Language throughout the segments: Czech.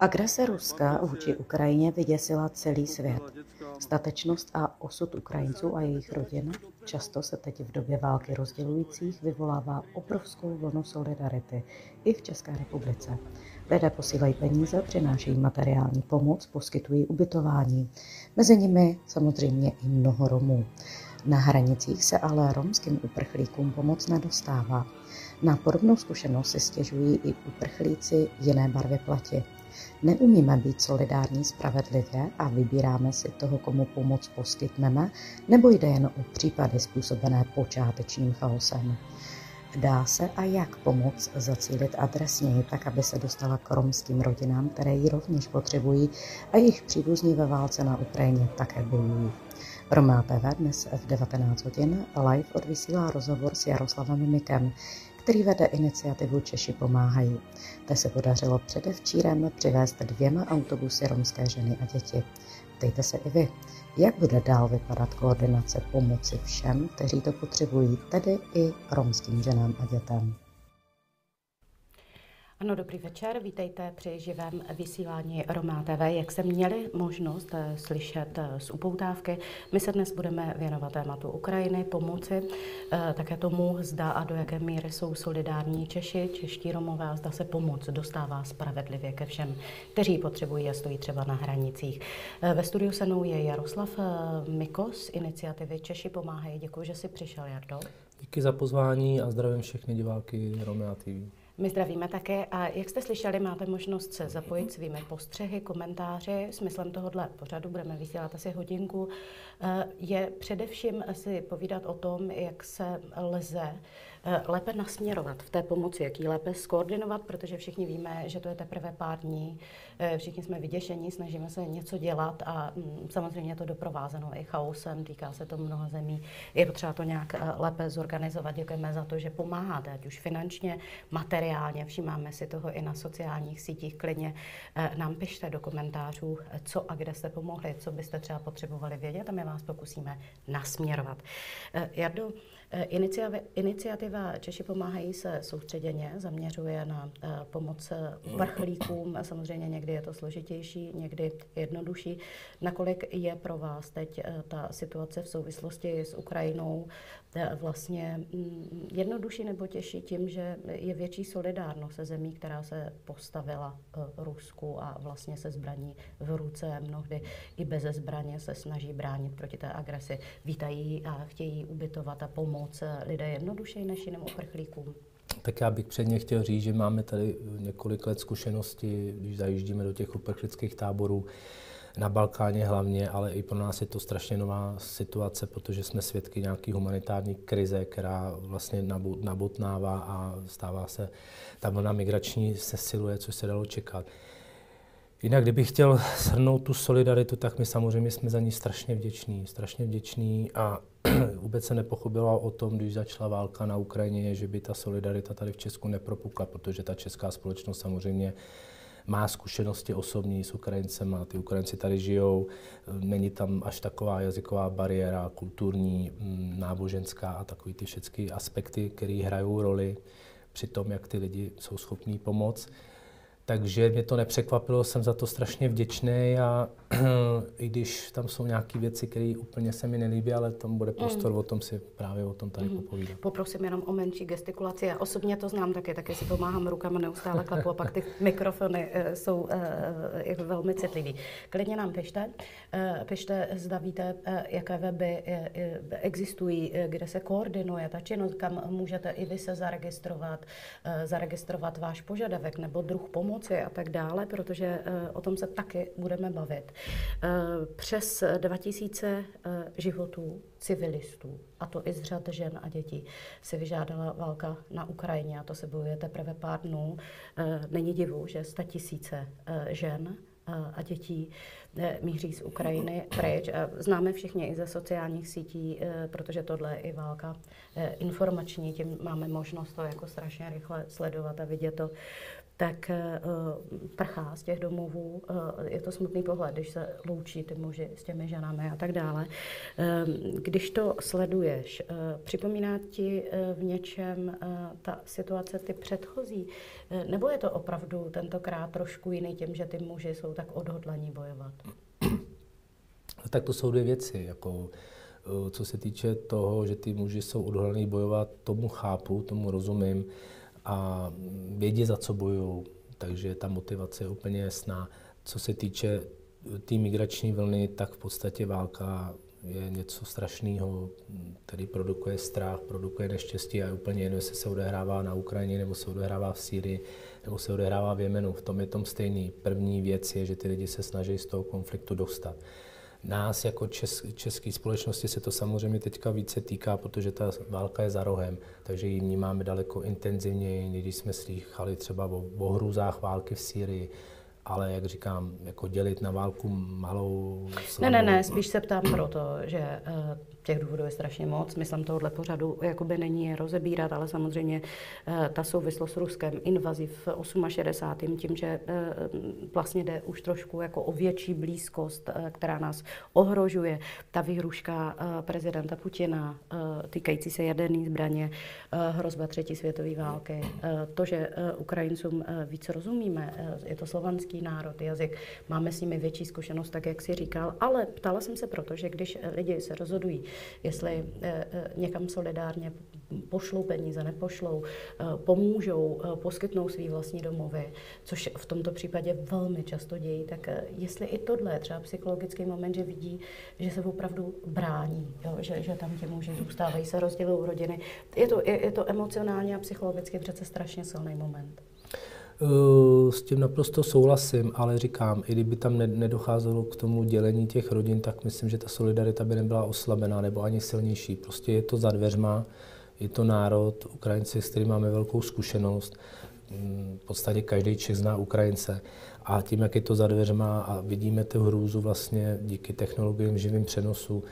Agrese Ruska vůči Ukrajině vyděsila celý svět. Statečnost a osud Ukrajinců a jejich rodin často se teď v době války rozdělujících vyvolává obrovskou vlnu solidarity i v České republice. Lidé posílají peníze, přinášejí materiální pomoc, poskytují ubytování. Mezi nimi samozřejmě i mnoho Romů. Na hranicích se ale romským uprchlíkům pomoc nedostává. Na podobnou zkušenost si stěžují i uprchlíci jiné barvy plati. Neumíme být solidární spravedlivě a vybíráme si toho, komu pomoc poskytneme, nebo jde jen o případy způsobené počátečním chaosem. Dá se a jak pomoc zacílit adresněji, tak aby se dostala k romským rodinám, které ji rovněž potřebují a jejich příbuzní ve válce na Ukrajině také bojují. Romá TV dnes v 19 hodin live odvysílá rozhovor s Jaroslavem Mikem, který vede iniciativu Češi pomáhají. Te se podařilo předevčírem přivést dvěma autobusy romské ženy a děti. Ptejte se i vy, jak bude dál vypadat koordinace pomoci všem, kteří to potřebují, tedy i romským ženám a dětem. Ano, dobrý večer, vítejte při živém vysílání Romá TV. Jak se měli možnost eh, slyšet eh, z upoutávky, my se dnes budeme věnovat tématu Ukrajiny, pomoci, eh, také tomu, zda a do jaké míry jsou solidární Češi, čeští Romové a zda se pomoc dostává spravedlivě ke všem, kteří potřebují a stojí třeba na hranicích. Ve studiu se mnou je Jaroslav Mikos, iniciativy Češi pomáhají. Děkuji, že jsi přišel, Jardo. Díky za pozvání a zdravím všechny diváky Romea TV. My zdravíme také a jak jste slyšeli, máte možnost se zapojit svými postřehy, komentáři. Smyslem tohohle pořadu budeme vysílat asi hodinku. Eh, je především si povídat o tom, jak se lze lépe nasměrovat v té pomoci, jak ji lépe skoordinovat, protože všichni víme, že to je teprve pár dní, eh, všichni jsme vyděšení, snažíme se něco dělat a mm, samozřejmě je to doprovázeno i chaosem, týká se to mnoha zemí. Je potřeba to nějak eh, lépe zorganizovat. Děkujeme za to, že pomáháte, ať už finančně, materiálně, všímáme si toho i na sociálních sítích. Klidně nám pište do komentářů, co a kde jste pomohli, co byste třeba potřebovali vědět a my vás pokusíme nasměrovat. Jardo, Iniciativa Češi pomáhají se soustředěně, zaměřuje na eh, pomoc vrchlíkům. Samozřejmě někdy je to složitější, někdy jednodušší. Nakolik je pro vás teď eh, ta situace v souvislosti s Ukrajinou eh, vlastně mm, jednodušší nebo těžší tím, že je větší solidárnost se zemí, která se postavila Rusku a vlastně se zbraní v ruce, mnohdy i bez zbraně se snaží bránit proti té agresi. Vítají a chtějí ubytovat a pomoct lidé jednodušeji než jiným uprchlíkům? Tak já bych předně chtěl říct, že máme tady několik let zkušenosti, když zajíždíme do těch uprchlických táborů, na Balkáně hlavně, ale i pro nás je to strašně nová situace, protože jsme svědky nějaké humanitární krize, která vlastně nabotnává a stává se, ta vlna migrační se siluje, což se dalo čekat. Jinak, kdybych chtěl shrnout tu solidaritu, tak my samozřejmě jsme za ní strašně vděční. Strašně vděční a vůbec se nepochopilo o tom, když začala válka na Ukrajině, že by ta solidarita tady v Česku nepropukla, protože ta česká společnost samozřejmě má zkušenosti osobní s Ukrajincem a ty Ukrajinci tady žijou. Není tam až taková jazyková bariéra, kulturní, mm, náboženská a takový ty všechny aspekty, které hrajou roli při tom, jak ty lidi jsou schopní pomoct. Takže mě to nepřekvapilo, jsem za to strašně vděčný a i když tam jsou nějaké věci, které úplně se mi nelíbí, ale tam bude prostor mm. o tom si právě o tom tady mm. popovídat. Poprosím jenom o menší gestikulaci. Já osobně to znám taky, taky si pomáhám rukama neustále klapu a pak ty mikrofony uh, jsou uh, velmi citlivý. Klidně nám pište, uh, pište, zda víte, uh, jaké weby uh, existují, uh, kde se koordinuje ta činnost, kam můžete i vy se zaregistrovat, uh, zaregistrovat váš požadavek nebo druh pomoci pomoci a tak dále, protože eh, o tom se taky budeme bavit. Eh, přes 2000 eh, životů civilistů, a to i z řad žen a dětí, se vyžádala válka na Ukrajině a to se bojuje teprve pár dnů. Není divu, že sta tisíce žen a dětí míří z Ukrajiny pryč. Známe všichni i ze sociálních sítí, protože tohle je i válka informační, tím máme možnost to jako strašně rychle sledovat a vidět to tak prchá z těch domovů. Je to smutný pohled, když se loučí ty muži s těmi ženami a tak dále. Když to sleduješ, připomíná ti v něčem ta situace ty předchozí? Nebo je to opravdu tentokrát trošku jiný tím, že ty muži jsou tak odhodlaní bojovat? Tak to jsou dvě věci. Jako, eh, co se týče toho, že ty muži jsou odhodlaní bojovat, tomu chápu, tomu rozumím a vědí, za co bojují. Takže ta motivace je úplně jasná. Co se týče té tý migrační vlny, tak v podstatě válka je něco strašného, který produkuje strach, produkuje neštěstí a je úplně jedno, jestli se odehrává na Ukrajině, nebo se odehrává v Sýrii, nebo se odehrává v Jemenu. V tom je tom stejný. První věc je, že ty lidi se snaží z toho konfliktu dostat. Nás jako čes, české společnosti se to samozřejmě teďka více týká, protože ta válka je za rohem, takže ji vnímáme daleko intenzivněji, když jsme slychali třeba o, o hrůzách války v Sýrii, ale jak říkám, jako dělit na válku malou... Slabou... Ne, ne, ne, spíš se ptám proto, že uh, těch důvodů je strašně moc. Myslím, tohohle pořadu jakoby není je rozebírat, ale samozřejmě uh, ta souvislost s Ruskem, invazí v 68. tím, že uh, vlastně jde už trošku jako o větší blízkost, uh, která nás ohrožuje. Ta výhruška prezidenta Putina týkající se jaderné zbraně, hrozba třetí světové války, to, že Ukrajincům víc rozumíme, je to slovanský národ, jazyk, máme s nimi větší zkušenost, tak jak si říkal, ale ptala jsem se proto, že když lidi se rozhodují, jestli eh, eh, někam solidárně pošlou peníze, nepošlou, eh, pomůžou, poskytnou svý vlastní domovy, což v tomto případě velmi často dějí, tak jestli i tohle je třeba psychologický moment, že vidí, že se opravdu brání, jo, že, že tam ti muži zůstávají, se rozdělují rodiny, je to, je, je to emocionálně a psychologicky přece strašně silný moment. Eh, s tím naprosto souhlasím, ale říkám, i kdyby tam nedocházelo k tomu dělení těch rodin, tak myslím, že ta solidarita by nebyla oslabená nebo ani silnější. Prostě je to za dveřma, je to národ, Ukrajinci, s kterým máme velkou zkušenost. Mm, v podstatě každý Čech zná Ukrajince. A tím, jak je to za dveřma a vidíme tu hrůzu vlastně díky technologiím živým přenosu,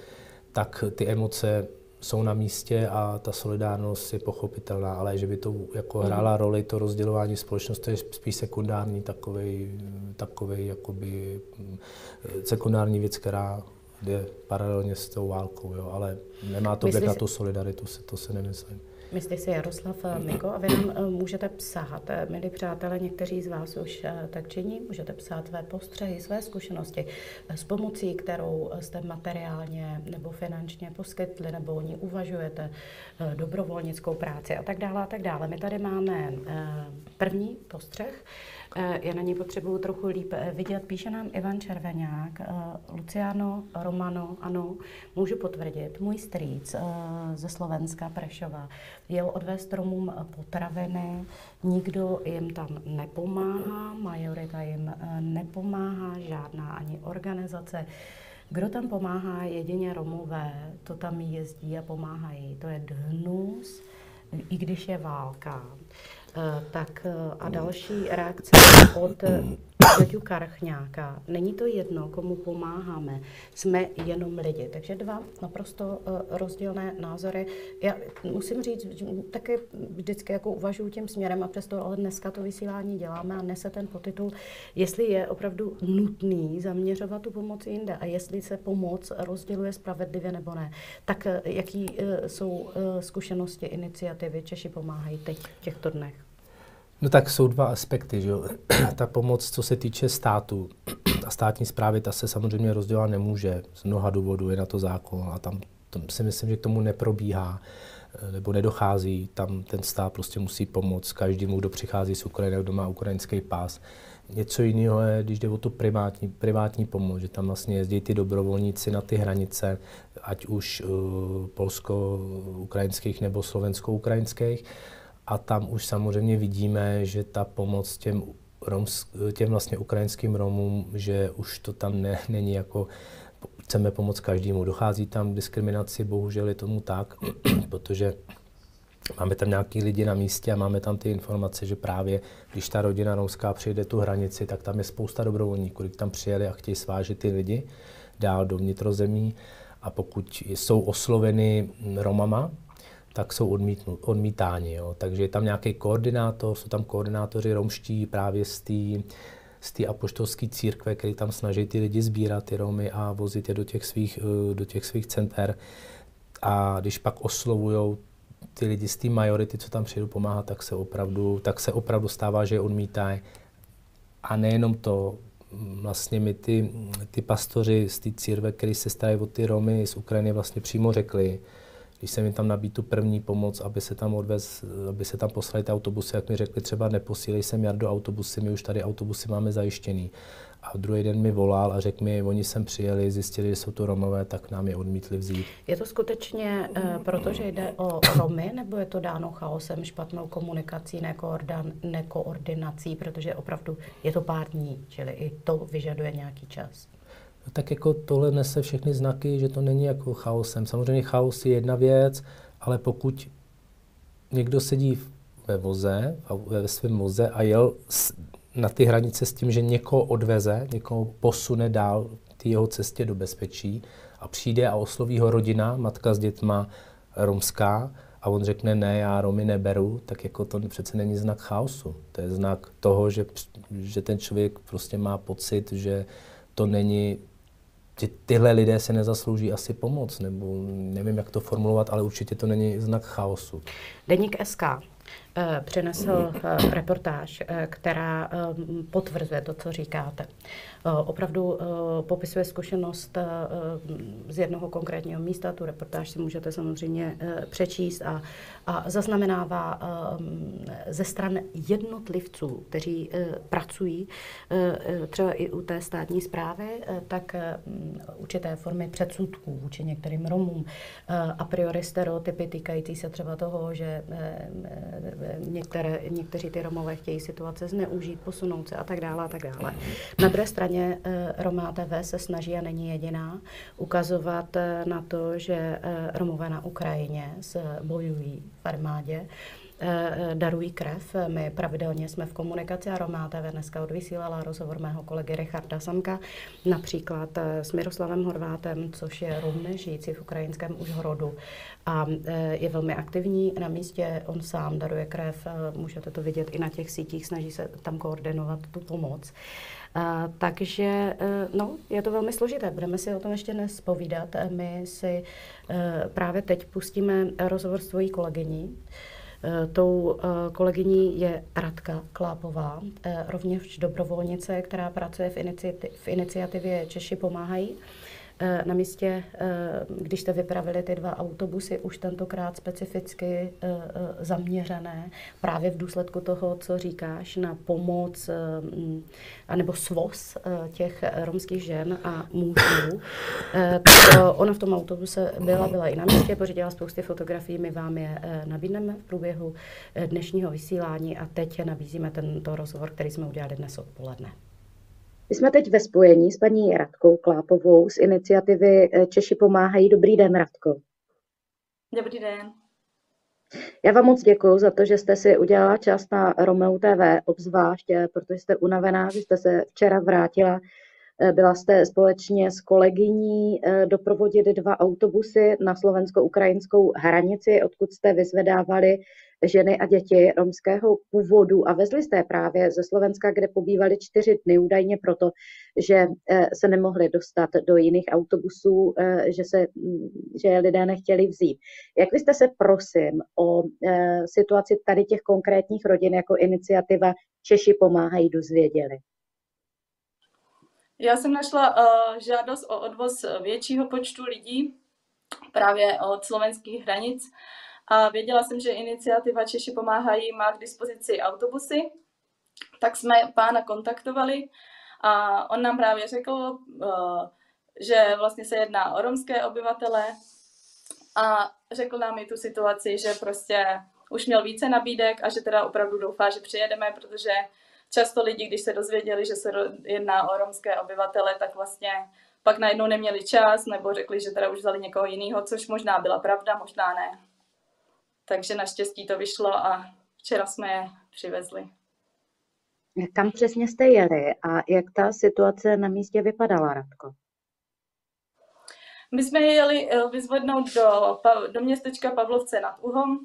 tak ty emoce jsou na místě a ta solidárnost je pochopitelná, ale že by to jako mhm. hrála roli, to rozdělování společnosti je spíš sekundární takový, takovej jakoby mm, sekundární věc, která jde paralelně s tou válkou, jo, ale nemá to vliv na tu solidaritu, to se nemyslím. Myslí si Jaroslav Miko a vy nám eh, můžete psát, eh, milí přátelé, někteří z vás už eh, tak činí, můžete psát své postřehy, své zkušenosti s pomocí, kterou jste materiálně nebo finančně poskytli, nebo o ní uvažujete, dobrovolnickou práci a tak dále a tak dále. My tady máme první postřeh, Eh, já na ní potřebuju trochu líp eh, vidět. Píše nám Ivan Červeňák, eh, Luciano Romano, ano, můžu potvrdit, můj strýc ze Slovenska, Prešova, jel odvést stromům potraviny, nikdo jim tam nepomáhá, majorita jim nepomáhá, žádná ani organizace. Kdo tam pomáhá, jedině Romové, to tam jezdí a pomáhají. To je hnus, i když je válka. Eh, tak eh, a další reakce od Peťu Karchňáka. Není to jedno, komu pomáháme, jsme jenom lidi. Takže dva naprosto rozdílné názory. Já musím říct, že taky vždycky jako uvažuji tím směrem a přesto ale dneska to vysílání děláme a nese ten potitul, jestli je opravdu nutný zaměřovat tu pomoc jinde a jestli se pomoc rozděluje spravedlivě nebo ne. Tak jaký jsou zkušenosti, iniciativy Češi pomáhají teď v těchto dnech? No tak jsou dva aspekty. Že jo? ta pomoc, co se týče státu a státní zprávy, ta se samozřejmě rozdělovat nemůže. Z mnoha důvodů je na to zákon a tam, tam si myslím, že k tomu neprobíhá eh, nebo nedochází. Tam ten stát prostě musí pomoct každému, kdo přichází z Ukrajiny, kdo má ukrajinský pás. Něco jiného je, když jde o tu privátní, privátní pomoc, že tam vlastně jezdí ty dobrovolníci na ty hranice, ať už uh, polsko-ukrajinských nebo slovensko-ukrajinských a tam už samozřejmě vidíme, že ta pomoc těm, Roms, těm vlastně ukrajinským Romům, že už to tam ne, není jako chceme pomoct každému. Dochází tam diskriminaci, bohužel je tomu tak, protože máme tam nějaký lidi na místě a máme tam ty informace, že právě když ta rodina romská přijde tu hranici, tak tam je spousta dobrovolníků, kteří tam přijeli a chtějí svážit ty lidi dál do vnitrozemí a pokud jsou osloveny Romama, tak jsou odmítnu, odmítáni. Jo. Takže je tam nějaký koordinátor, jsou tam koordinátoři romští právě z té z té apoštolské církve, který tam snaží ty lidi sbírat, ty Romy a vozit je do těch svých, eh, do těch svých center. A když pak oslovují ty lidi z té majority, co tam přijdou pomáhat, tak se opravdu, tak se opravdu stává, že je odmítají. A nejenom to, vlastně mi ty, ty pastoři z té církve, který se starají o ty Romy z Ukrajiny, vlastně přímo řekli, když jsem jim tam nabít tu první pomoc, aby se tam odvez, aby se tam poslali ty autobusy, jak mi řekli, třeba neposílej sem do autobusy, my už tady autobusy máme zajištěný. A druhý den mi volal a řekl mi, oni sem přijeli, zjistili, že jsou to Romové, tak nám je odmítli vzít. Je to skutečně uh, proto, že jde o Romy, nebo je to dáno chaosem, špatnou komunikací, nekoordan, nekoordinací, protože opravdu je to pár dní, čili i to vyžaduje nějaký čas? No, tak jako tohle nese všechny znaky, že to není jako chaosem. Samozřejmě chaos je jedna věc, ale pokud někdo sedí ve voze, ve svém voze a jel na ty hranice s tím, že někoho odveze, někoho posune dál ty jeho cestě do bezpečí a přijde a osloví ho rodina, matka s dětma romská a on řekne ne, já Romy neberu, tak jako to přece není znak chaosu. To je znak toho, že, že ten člověk prostě má pocit, že to není že tyhle lidé se nezaslouží asi pomoc, nebo nevím, jak to formulovat, ale určitě to není znak chaosu. Deník SK Eh, přinesl eh, reportáž, eh, která potvrzuje to, co říkáte. Opravdu popisuje zkušenost z jednoho konkrétního místa. Tu reportáž si můžete samozřejmě přečíst a, a zaznamenává ze stran jednotlivců, kteří pracují třeba i u té státní zprávy, tak určité formy předsudků vůči některým Romům, a priori stereotypy týkající se třeba toho, že některé, někteří ty Romové chtějí situace zneužít, posunout se a tak dále a tak dále. Na druhé straně eh, Romá TV se snaží a není jediná ukazovat eh, na to, že eh, Romové na Ukrajině bojují v armádě, darují krev. My pravidelně jsme v komunikaci a Romá TV dneska odvysílala rozhovor mého kolegy Richarda Samka, například s Miroslavem Horvátem, což je Rom žijící v ukrajinském Užhorodu a je velmi aktivní na místě. On sám daruje krev, můžete to vidět i na těch sítích, snaží se tam koordinovat tu pomoc. A, takže no, je to velmi složité. Budeme si o tom ještě dnes povídat. My si právě teď pustíme rozhovor s tvojí kolegyní. Tou kolegyní je Radka Klápová, rovněž dobrovolnice, která pracuje v, iniciativě Češi pomáhají. Eh, na místě, eh, když jste vypravili ty dva autobusy, už tentokrát specificky eh, zaměřené právě v důsledku toho, co říkáš, na pomoc anebo svoz těch romských žen a mužů. ona v tom autobuse byla, byla i na místě, pořídila spousty fotografií, my vám je nabídneme v průběhu dnešního vysílání a teď nabízíme tento rozhovor, který jsme udělali dnes odpoledne. My jsme teď ve spojení s paní Radkou Klápovou z iniciativy eh, Češi pomáhají. Dobrý den, Radko. Dobrý den. Já vám moc děkuji za to, že jste si udělala čas na Romeo TV, obzvlášť, eh, protože jste unavená, že jste se včera vrátila. Eh, byla jste společně s kolegyní doprovodit dva autobusy na slovensko-ukrajinskou hranici, odkud jste vyzvedávali ženy a děti romského původu a vezli jste právě ze Slovenska, kde pobývali čtyři dny údajně proto, že eh, se nemohli dostat do jiných autobusů, eh, že, se, mm, že lidé nechtěli vzít. Jak vy jste se, prosím, o eh, situaci tady těch konkrétních rodin jako iniciativa Češi pomáhají dozvěděli? Já jsem našla uh, žádost o odvoz většího počtu lidí právě od slovenských hranic a věděla jsem, že iniciativa Češi pomáhají má k dispozici autobusy, tak jsme pána kontaktovali a on nám právě řekl, eh, že vlastně se jedná o romské obyvatele a řekl nám i tu situaci, že prostě už měl více nabídek a že teda opravdu doufá, že přijedeme, protože často lidi, když se dozvěděli, že se jedná o romské obyvatele, tak vlastně pak najednou neměli čas nebo řekli, že teda už vzali někoho jiného, což možná byla pravda, možná ne. Takže naštěstí to vyšlo a včera jsme je přivezli. Kam přesně jste jeli a jak ta situace na místě vypadala, Radko? My jsme jeli uh, vyzvednout do, do městečka Pavlovce nad Uhom,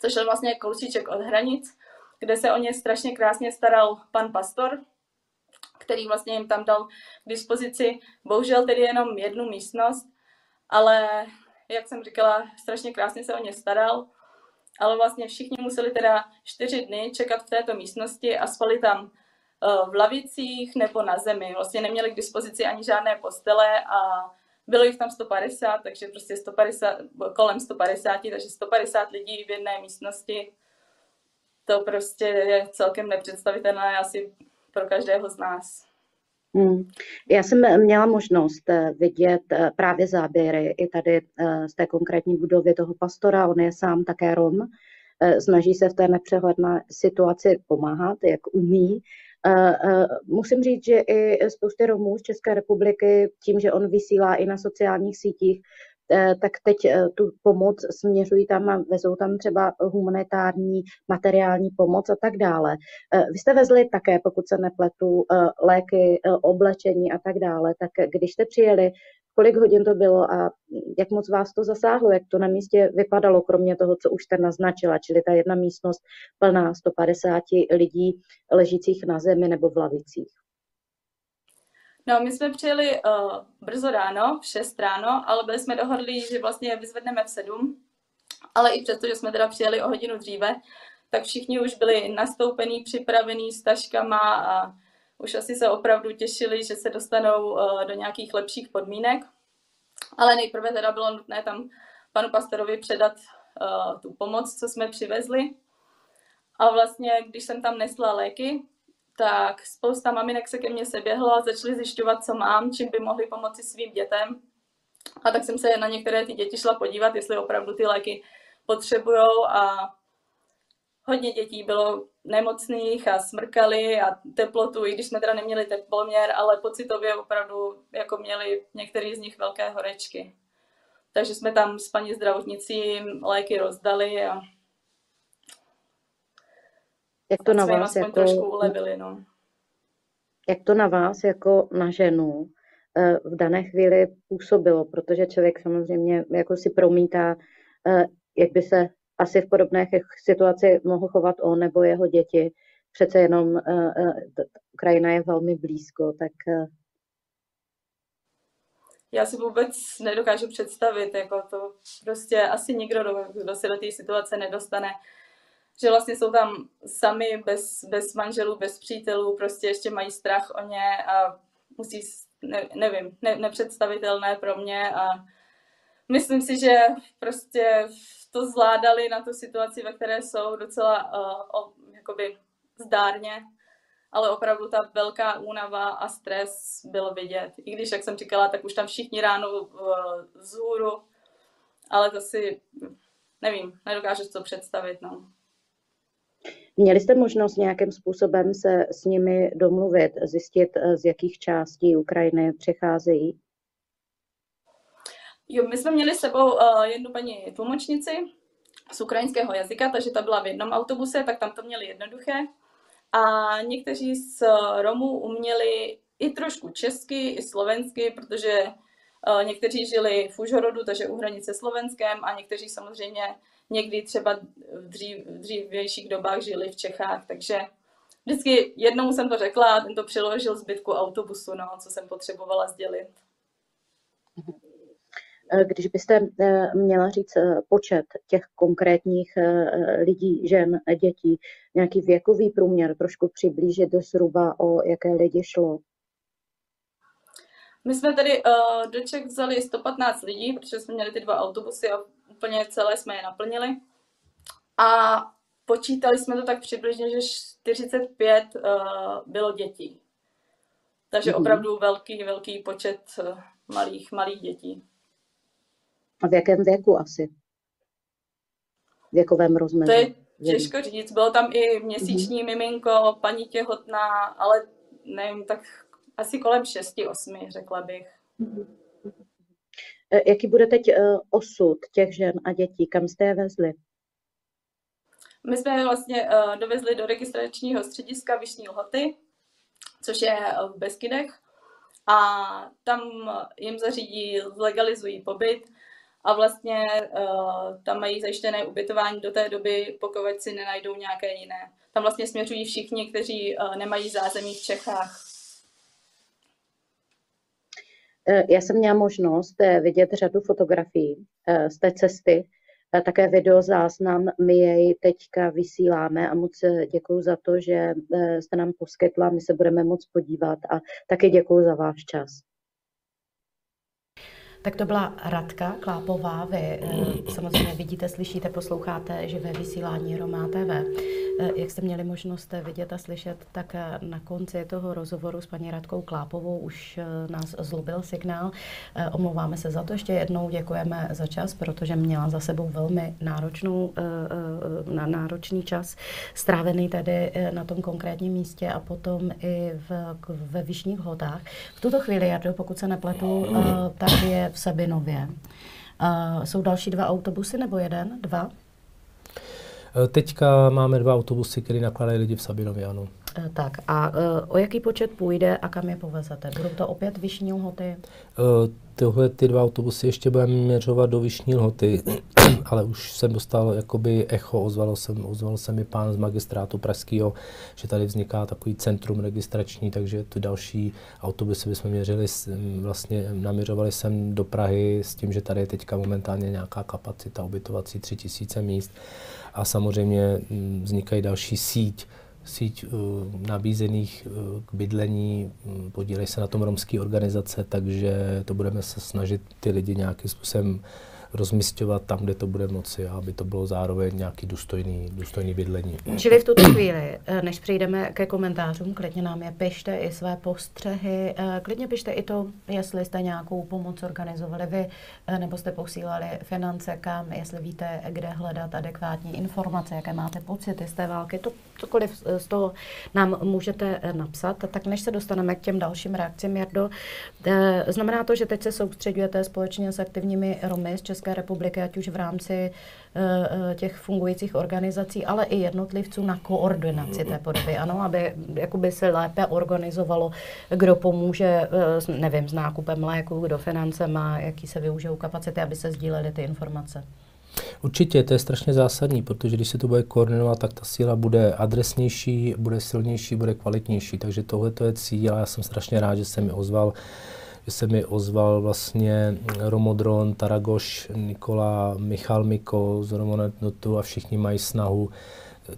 což je vlastně kousíček od hranic, kde se o ně strašně krásně staral pan pastor, který vlastně jim tam dal k dispozici, bohužel tedy jenom jednu místnost, ale jak jsem říkala, strašně krásně se o ně staral, ale vlastně všichni museli teda čtyři dny čekat v této místnosti a spali tam eh, v lavicích nebo na zemi. Vlastně neměli k dispozici ani žádné postele a bylo jich tam 150, takže prostě 150, kolem 150, takže 150 lidí v jedné místnosti. To prostě je celkem nepředstavitelné asi pro každého z nás. Hmm. Já jsem měla možnost eh, vidět eh, právě záběry i tady eh, z té konkrétní budovy toho pastora. On je sám také Rom. Snaží se v té nepřehledné situaci pomáhat, jak umí. Musím říct, že i spousty Romů z České republiky, tím, že on vysílá i na sociálních sítích, Eh, tak teď eh, tu pomoc směřují tam a vezou tam třeba humanitární, materiální pomoc a tak dále. Eh, vy jste vezli také, pokud se nepletu, léky, oblečení a tak dále, tak když jste přijeli, kolik hodin to bylo a jak moc vás to zasáhlo, jak to na místě vypadalo, kromě toho, co už jste naznačila, čili ta jedna místnost plná 150 lidí ležících na zemi nebo v lavicích? No, my jsme přijeli uh, brzo ráno, v 6 ráno, ale byli jsme dohodli, že vlastně vyzvedneme v 7. Ale i přesto, že jsme teda přijeli o hodinu dříve, tak všichni už byli nastoupení, připravení s taškama a už asi se opravdu těšili, že se dostanou uh, do nějakých lepších podmínek. Ale nejprve teda bylo nutné tam panu pastorovi předat uh, tu pomoc, co jsme přivezli. A vlastně, když jsem tam nesla léky, tak spousta maminek se ke mně seběhla začaly zjišťovat, co mám, čím by mohli pomoci svým dětem. A tak jsem se na některé ty děti šla podívat, jestli opravdu ty léky potřebují a hodně dětí bylo nemocných a smrkali a teplotu, i když jsme teda neměli teploměr, ale pocitově opravdu jako měli některý z nich velké horečky. Takže jsme tam s paní zdravotnicí léky rozdali a jak to na vás jako... trošku ulevili, no. Jak to na vás jako na ženu eh, v dané chvíli působilo, protože člověk samozřejmě jako si promítá, eh, jak by se asi v podobné situaci mohl chovat on nebo jeho děti. Přece jenom eh, Ukrajina je velmi blízko, tak já si vůbec nedokážu představit, jako to prostě asi nikdo, kdo se do té situace nedostane, že vlastně jsou tam sami bez, bez manželů, bez přítelů, prostě ještě mají strach o ně a musí, ne, nevím, ne, nepředstavitelné pro mě a myslím si, že prostě to zvládali na tu situaci, ve které jsou docela uh, o, jakoby zdárně, ale opravdu ta velká únava a stres byl vidět. I když, jak jsem říkala, tak už tam všichni ráno uh, z hůru, ale to si, nevím, nedokážu to představit, no. Měli jste možnost nějakým způsobem se s nimi domluvit, zjistit, eh, z jakých částí Ukrajiny přicházejí? Jo, my jsme měli s sebou uh, jednu paní tlumočnici z ukrajinského jazyka, takže ta byla v jednom autobuse, tak tam to měli jednoduché. A někteří z Romů uměli i trošku česky, i slovensky, protože uh, někteří žili v Užhorodu, takže u hranice Slovenskem, a někteří samozřejmě někdy třeba v, dřív, v dřívějších dobách žili v Čechách, takže vždycky jednou jsem to řekla a ten to přiložil zbytku autobusu, no, co jsem potřebovala sdělit. Eh, když byste eh, měla říct eh, počet těch konkrétních lidí, žen, dětí, nějaký věkový průměr, trošku přiblížit zhruba, o jaké lidi šlo? My jsme tady do Čech vzali 115 lidí, protože jsme měli ty dva autobusy a úplně celé jsme je naplnili. A počítali jsme to tak přibližně, že 45 uh, bylo dětí. Takže mm-hmm. opravdu velký, velký počet uh, malých, malých dětí. A v jakém věku asi? V věkovém rozměru? To je těžko říct. Bylo tam i měsíční mm-hmm. miminko, paní těhotná, ale nevím, tak asi kolem 6-8, řekla bych. Mm-hmm. E, jaký bude teď e, osud těch žen a dětí? Kam jste je vezli? My jsme je vlastně e, dovezli do registračního střediska Vyšní Lhoty, což je v Beskydech. a tam jim zařídí, legalizují pobyt a vlastně tam mají zajištěné ubytování do té doby, pokud si nenajdou nějaké jiné. Tam vlastně směřují všichni, kteří nemají zázemí v Čechách. Já jsem měla možnost vidět řadu fotografií z té cesty, také videozáznam, my jej teďka vysíláme a moc děkuji za to, že jste nám poskytla, my se budeme moc podívat a taky děkuji za váš čas. Tak to byla Radka Klápová. Vy eh, samozřejmě vidíte, slyšíte, posloucháte živé vysílání Roma TV. Eh, jak jste měli možnost vidět a slyšet, tak eh, na konci toho rozhovoru s paní Radkou Klápovou už nás zlobil signál. Omlouváme se za to ještě jednou, děkujeme za čas, protože měla za sebou velmi náročnou, náročný čas, strávený tedy na tom konkrétním místě a potom i v, ve Vyšních hodách. V tuto chvíli, Jardo, pokud se nepletu, tak je v Sabinově. Uh, jsou další dva autobusy nebo jeden? Dva? E, teďka máme dva autobusy, které nakladají lidi v Sabinově, ano. Uh, tak a uh, o jaký počet půjde a kam je povezete? Budou to opět vyšší lhoty? Tyhle ty dva autobusy ještě budeme měřovat do Vyšní lhoty, ale už jsem dostal jakoby echo, ozval jsem, ozval se mi pán z magistrátu pražského, že tady vzniká takový centrum registrační, takže ty další autobusy bychom měřili, vlastně naměřovali jsem do Prahy s tím, že tady je teďka momentálně nějaká kapacita ubytovací 3000 míst. A samozřejmě vznikají další síť síť uh, nabízených uh, k bydlení, um, podílejí se na tom romské organizace, takže to budeme se snažit ty lidi nějakým způsobem rozmistovat tam, kde to bude moci, aby to bylo zároveň nějaký důstojný, důstojný bydlení. Čili v tuto chvíli, eh, než přejdeme ke komentářům, klidně nám je pište i své postřehy, eh, klidně pište i to, jestli jste nějakou pomoc organizovali vy, eh, nebo jste posílali finance kam, jestli víte, kde hledat adekvátní informace, jaké máte pocity z té války, to, cokoliv z toho nám můžete napsat. Tak než se dostaneme k těm dalším reakcím, Jardo, znamená to, že teď se soustředujete společně s aktivními Romy z České České republiky, ať už v rámci eh, eh, těch fungujících organizací, ale i jednotlivců na koordinaci té podoby, ano, aby jakoby se lépe organizovalo, kdo pomůže, eh, nevím, s nákupem léku, kdo finance má, jaký se využijou kapacity, aby se sdílely ty informace. Určitě, to je strašně zásadní, protože když se to bude koordinovat, tak ta síla bude adresnější, bude silnější, bude kvalitnější. Takže tohle to je cíl a já jsem strašně rád, že se mi ozval že se mi ozval vlastně Romodron, Taragoš, Nikola, Michal Miko z Romonetnotu a všichni mají snahu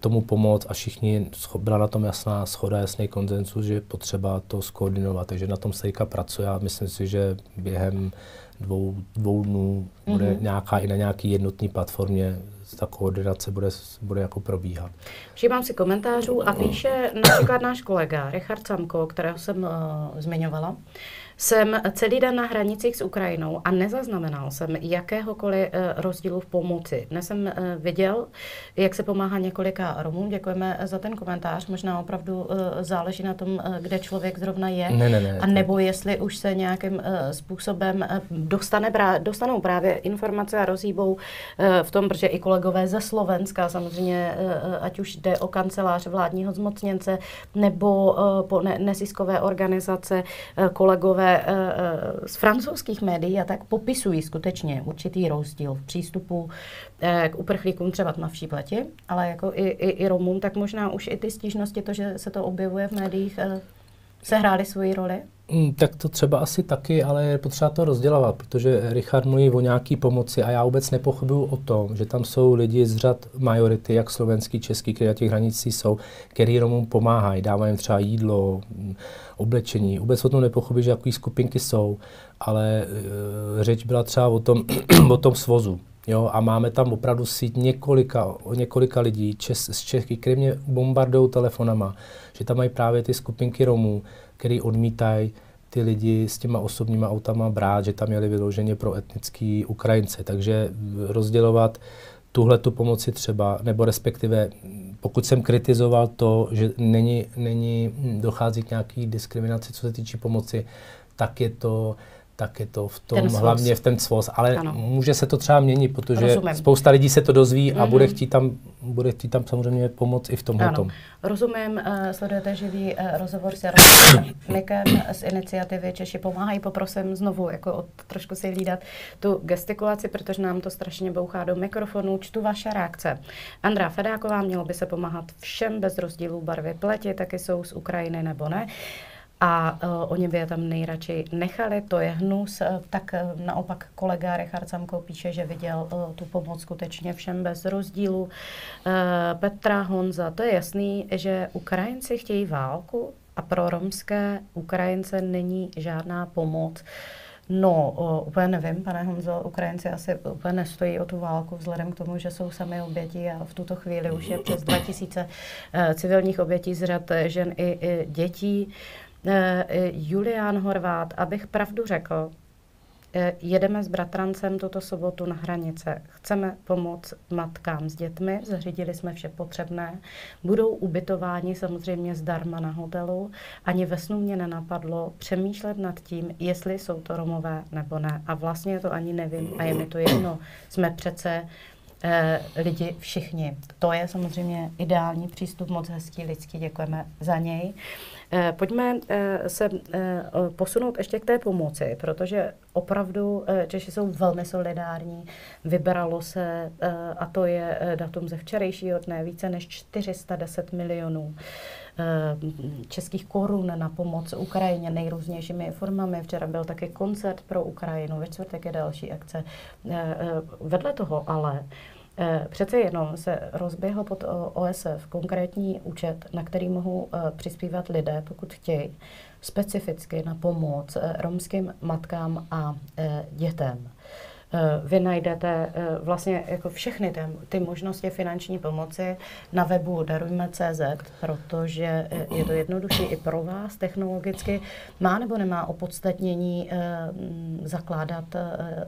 tomu pomoct a všichni byla na tom jasná schoda, jasný konsenzus, že je potřeba to skoordinovat. Takže na tom Sejka pracuje a myslím si, že během dvou, dvou dnů bude mm-hmm. nějaká i na nějaký jednotný platformě ta koordinace bude, bude jako probíhat. Všímám si komentářů a píše například náš kolega Richard Samko, kterého jsem uh, zmiňovala. Jsem celý den na hranicích s Ukrajinou a nezaznamenal jsem jakéhokoliv eh, rozdílu v pomoci. Dnes jsem eh, viděl, jak se pomáhá několika Romům. Děkujeme za ten komentář. Možná opravdu eh, záleží na tom, kde člověk zrovna je. Ne, ne, ne. A nebo jestli už se nějakým způsobem dostane, dostanou právě informace a rozhýbou v tom, protože i kolegové ze Slovenska samozřejmě, ať už jde o kancelář vládního zmocněnce nebo po neziskové organizace, kolegové Eh, eh, z francouzských médií a tak popisují skutečně určitý rozdíl v přístupu eh, k uprchlíkům třeba na vší pleti, ale jako i, i, i Romům, tak možná už i ty stížnosti, to, že se to objevuje v médiích, sehrály svoji roli? Mm, tak to třeba asi taky, ale je potřeba to rozdělovat, protože Richard mluví o nějaký pomoci a já vůbec nepochybuju o tom, že tam jsou lidi z řad majority, jak slovenský, český, kteří na těch hranicích jsou, který Romům pomáhají, dávají jim třeba jídlo, mm, oblečení. Vůbec o tom nepochybuji, že jaký skupinky jsou, ale e, řeč byla třeba o tom, o tom svozu. Jo, a máme tam opravdu síť několika, několika lidí čes, z Čechy, které mě bombardují telefonama, že tam mají právě ty skupinky Romů, který odmítají ty lidi s těma osobníma autama brát, že tam měli vyloženě pro etnický Ukrajince. Takže rozdělovat tuhle tu pomoci třeba, nebo respektive pokud jsem kritizoval to, že není, není, dochází k nějaký diskriminaci, co se týče pomoci, tak je to tak je to v tom ten hlavně v ten svoz. Ale ano. může se to třeba měnit, protože Rozumím. spousta lidí se to dozví mm-hmm. a bude mhm. chtít tam, bude chtít tam samozřejmě pomoct i v tomhle tom. Rozumím, uh, sledujete živý uh, rozhovor s Mikem z iniciativy Češi pomáhají. Poprosím znovu jako od, trošku si hlídat tu gestikulaci, protože nám to strašně bouchá do mikrofonu. Čtu vaše reakce. Andrá Fedáková, mělo by se pomáhat všem bez rozdílů barvy pleti, taky jsou z Ukrajiny nebo ne. Uh, a uh, oni by je tam nejradši nechali, to je hnus. Uh, tak uh, naopak kolega Richard Samko píše, že viděl uh, tu pomoc skutečně všem bez rozdílu. Uh, Petra Honza, to je jasný, že Ukrajinci chtějí válku a pro romské Ukrajince není žádná pomoc. No, uh, úplně nevím, pane Honzo, Ukrajinci asi úplně nestojí o tu válku vzhledem k tomu, že jsou sami oběti a v tuto chvíli už je přes 2000 uh, civilních obětí z řad žen i, i dětí. Uh, Julián Horvát, abych pravdu řekl, eh, jedeme s bratrancem tuto sobotu na hranice. Chceme pomoct matkám s dětmi, zařídili jsme vše potřebné. Budou ubytováni samozřejmě zdarma na hotelu. Ani ve snu mě nenapadlo přemýšlet nad tím, jestli jsou to Romové nebo ne. A vlastně to ani nevím a je mi to jedno. Jsme přece eh, lidi všichni. To je samozřejmě ideální přístup, moc hezký, lidský, děkujeme za něj. Eh, pojďme eh, se eh, posunout ještě k té pomoci, protože opravdu Češi jsou velmi solidární. Vybralo se, a to je datum ze včerejšího dne, více než 410 milionů českých korun na pomoc Ukrajině nejrůznějšími formami. Včera byl taky koncert pro Ukrajinu, ve čtvrtek je další akce. Vedle toho ale Eh, přece jenom se rozběhl pod OSF konkrétní účet, na který mohou eh, přispívat lidé, pokud chtějí, specificky na pomoc eh, romským matkám a dětem. Eh, vy najdete eh, vlastně jako všechny ty, ty možnosti finanční pomoci na webu darujme.cz, protože eh, je to jednodušší i pro vás technologicky. Má nebo nemá opodstatnění zakládat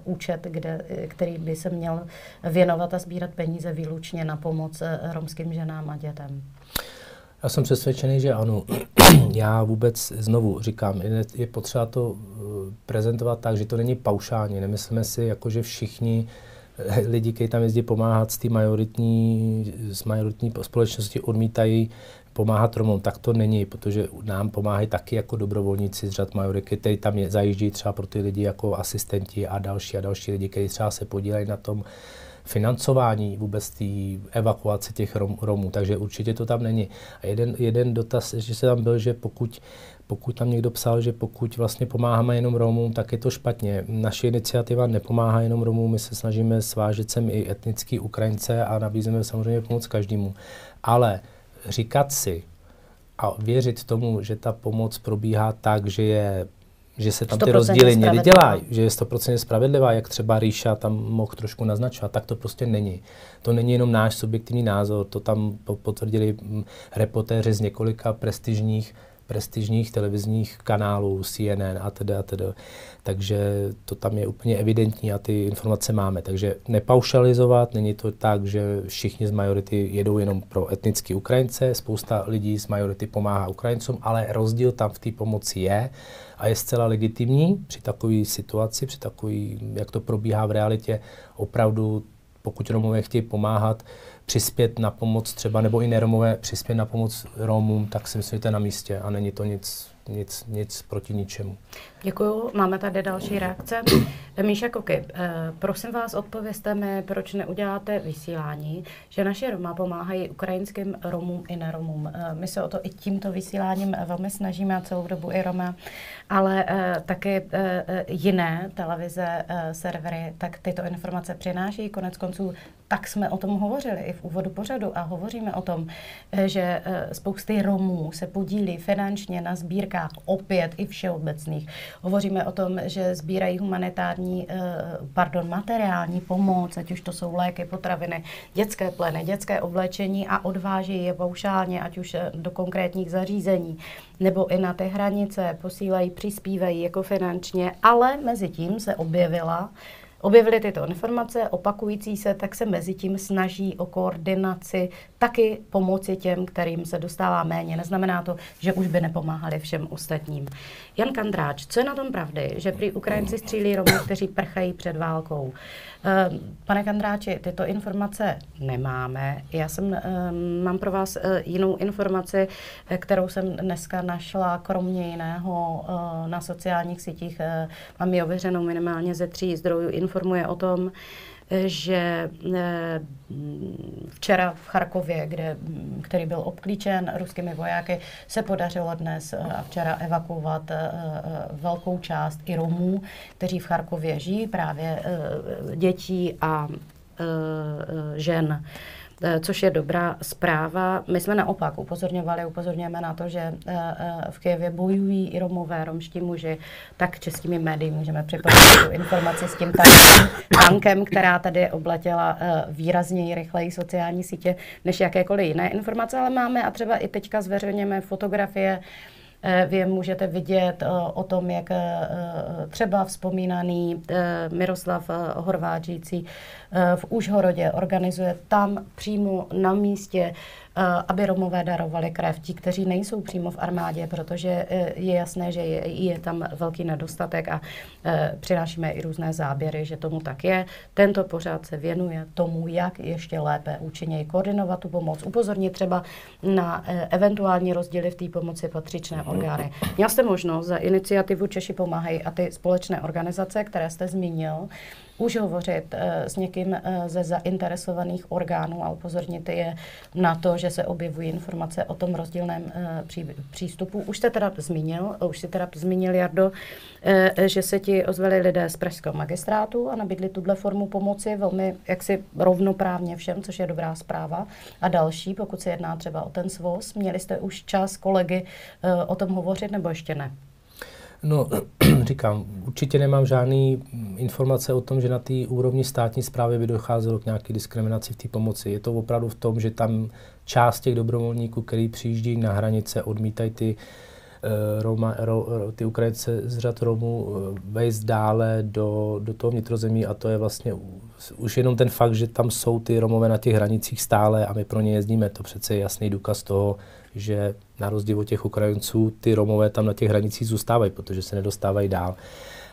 účet, kde, který by se měl věnovat a sbírat peníze výlučně na pomoc romským ženám a dětem? Já jsem přesvědčený, že ano. Já vůbec znovu říkám, je potřeba to eh, prezentovat tak, že to není paušálně. Nemyslíme si, jako že všichni eh, lidi, kteří tam jezdí pomáhat z majoritní, z majoritní společnosti, odmítají pomáhat Romům. Tak to není, protože nám pomáhají taky jako dobrovolníci z řad majoriky, kteří tam je, zajíždí třeba pro ty lidi jako asistenti a další a další lidi, kteří třeba se podílejí na tom, financování vůbec té evakuace těch Rom, Romů, takže určitě to tam není. A jeden, jeden dotaz, že se tam byl, že pokud pokud tam někdo psal, že pokud vlastně pomáháme jenom Romům, tak je to špatně. Naše iniciativa nepomáhá jenom Romům, my se snažíme svážet sem i etnický Ukrajince a nabízíme samozřejmě pomoc každému. Ale říkat si a věřit tomu, že ta pomoc probíhá tak, že je že se tam ty rozdíly někdy dělají, že je 100% spravedlivá, jak třeba Ríša tam mohl trošku naznačovat, tak to prostě není. To není jenom náš subjektivní názor, to tam potvrdili mm, reportéři z několika prestižních prestižních televizních kanálů, CNN a tedy a tedy. Takže to tam je úplně evidentní a ty informace máme. Takže nepaušalizovat, není to tak, že všichni z majority jedou jenom pro etnické Ukrajince, spousta lidí z majority pomáhá Ukrajincům, ale rozdíl tam v té pomoci je a je zcela legitimní při takové situaci, při takový, jak to probíhá v realitě, opravdu pokud Romové chtějí pomáhat, přispět na pomoc třeba, nebo i neromové přispět na pomoc Romům, tak si myslím, že to je na místě a není to nic, nic, nic proti ničemu. Děkuju. Máme tady další reakce. Míša Koky, eh, prosím vás, odpověste mi, proč neuděláte vysílání, že naše Roma pomáhají ukrajinským Romům i neromům. Eh, my se o to i tímto vysíláním velmi snažíme a celou dobu i Roma, ale eh, taky jiné televize, servery, tak tyto informace přináší. Konec konců tak jsme o tom hovořili i v úvodu pořadu a hovoříme o tom, že spousty Romů se podílí finančně na sbírkách opět i všeobecných Hovoříme o tom, že sbírají humanitární, eh, pardon, materiální pomoc, ať už to jsou léky, potraviny, dětské pleny, dětské oblečení a odváží je paušálně, ať už eh, do konkrétních zařízení, nebo i na ty hranice, posílají, přispívají jako finančně, ale mezi tím se objevila objevily tyto informace, opakující se, tak se mezi tím snaží o koordinaci taky pomoci těm, kterým se dostává méně. Neznamená to, že už by nepomáhali všem ostatním. Jan Kandráč, co je na tom pravdy, že prý Ukrajinci střílí Romy, kteří prchají před válkou? Ehm, pane Kandráči, tyto informace nemáme. Já jsem, ehm, mám pro vás eh, jinou informaci, eh, kterou jsem dneska našla, kromě jiného eh, na sociálních sítích. Mám ji ověřenou minimálně ze tří zdrojů. Informuje o tom, že eh, včera v Charkově, kde, který byl obklíčen ruskými vojáky, se podařilo dnes eh, a včera evakuovat eh, velkou část i Romů, kteří v Charkově žijí, právě dětí a žen. Eh, což je dobrá zpráva. My jsme naopak upozorňovali, upozorňujeme na to, že eh, eh, v Kijevě bojují i Romové, romští muži, tak českými médii můžeme připojit tu informaci s tím tankem, která tady obletěla výrazněji rychleji sociální sítě než jakékoliv jiné informace, ale máme a třeba i teďka zveřejněme fotografie vy je můžete vidět o tom, jak třeba vzpomínaný Miroslav Horváčící v Užhorodě organizuje tam přímo na místě Eh, aby Romové darovali krev, ti, kteří nejsou přímo v armádě, protože eh, je jasné, že je, je tam velký nedostatek a eh, přinášíme i různé záběry, že tomu tak je. Tento pořád se věnuje tomu, jak ještě lépe účinněji koordinovat tu pomoc, upozornit třeba na eventuální rozdíly v té pomoci patřičné orgány. Měl jste možnost za iniciativu Češi pomáhají a ty společné organizace, které jste zmínil, už hovořit uh, s někým uh, ze zainteresovaných orgánů a upozornit je na to, že se objevují informace o tom rozdílném pří, přístupu. Už jste teda zmínil, už si teda zmínil, Jardo, že se ti ozvali lidé z Pražského magistrátu a nabídli tuhle formu pomoci velmi jaksi rovnoprávně všem, což je dobrá zpráva. A další, pokud se jedná třeba o ten svoz, měli jste už čas kolegy o tom hovořit nebo ještě ne? No, říkám, určitě nemám žádný informace o tom, že na té úrovni státní zprávy by docházelo k nějaké diskriminaci v té pomoci. Je to opravdu v tom, že tam část těch dobrovolníků, který přijíždí na hranice, odmítají ty, uh, Roma, ro, ty Ukrajince z řad Romů uh, vejst dále do, do toho vnitrozemí a to je vlastně už jenom ten fakt, že tam jsou ty Romové na těch hranicích stále a my pro ně jezdíme, to přece je jasný důkaz toho, že na rozdíl od těch Ukrajinců ty Romové tam na těch hranicích zůstávají, protože se nedostávají dál.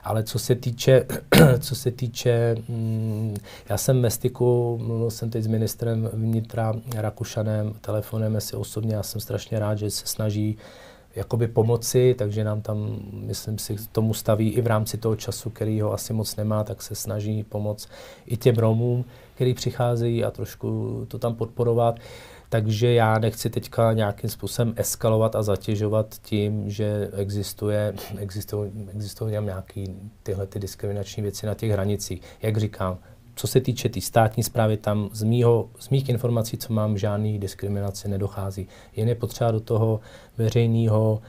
Ale co se týče, co se týče, mm, já jsem ve styku, mluvil jsem teď s ministrem vnitra Rakušanem, telefonem si osobně, já jsem strašně rád, že se snaží jakoby pomoci, takže nám tam, myslím si, tomu staví i v rámci toho času, který ho asi moc nemá, tak se snaží pomoct i těm Romům, který přicházejí a trošku to tam podporovat. Takže já nechci teďka nějakým způsobem eskalovat a zatěžovat tím, že existuje, existují, existují nějaké tyhle ty diskriminační věci na těch hranicích. Jak říkám, co se týče té tý státní zprávy, tam z, mýho, z mých informací, co mám, žádný diskriminaci nedochází. Jen je potřeba do toho veřejného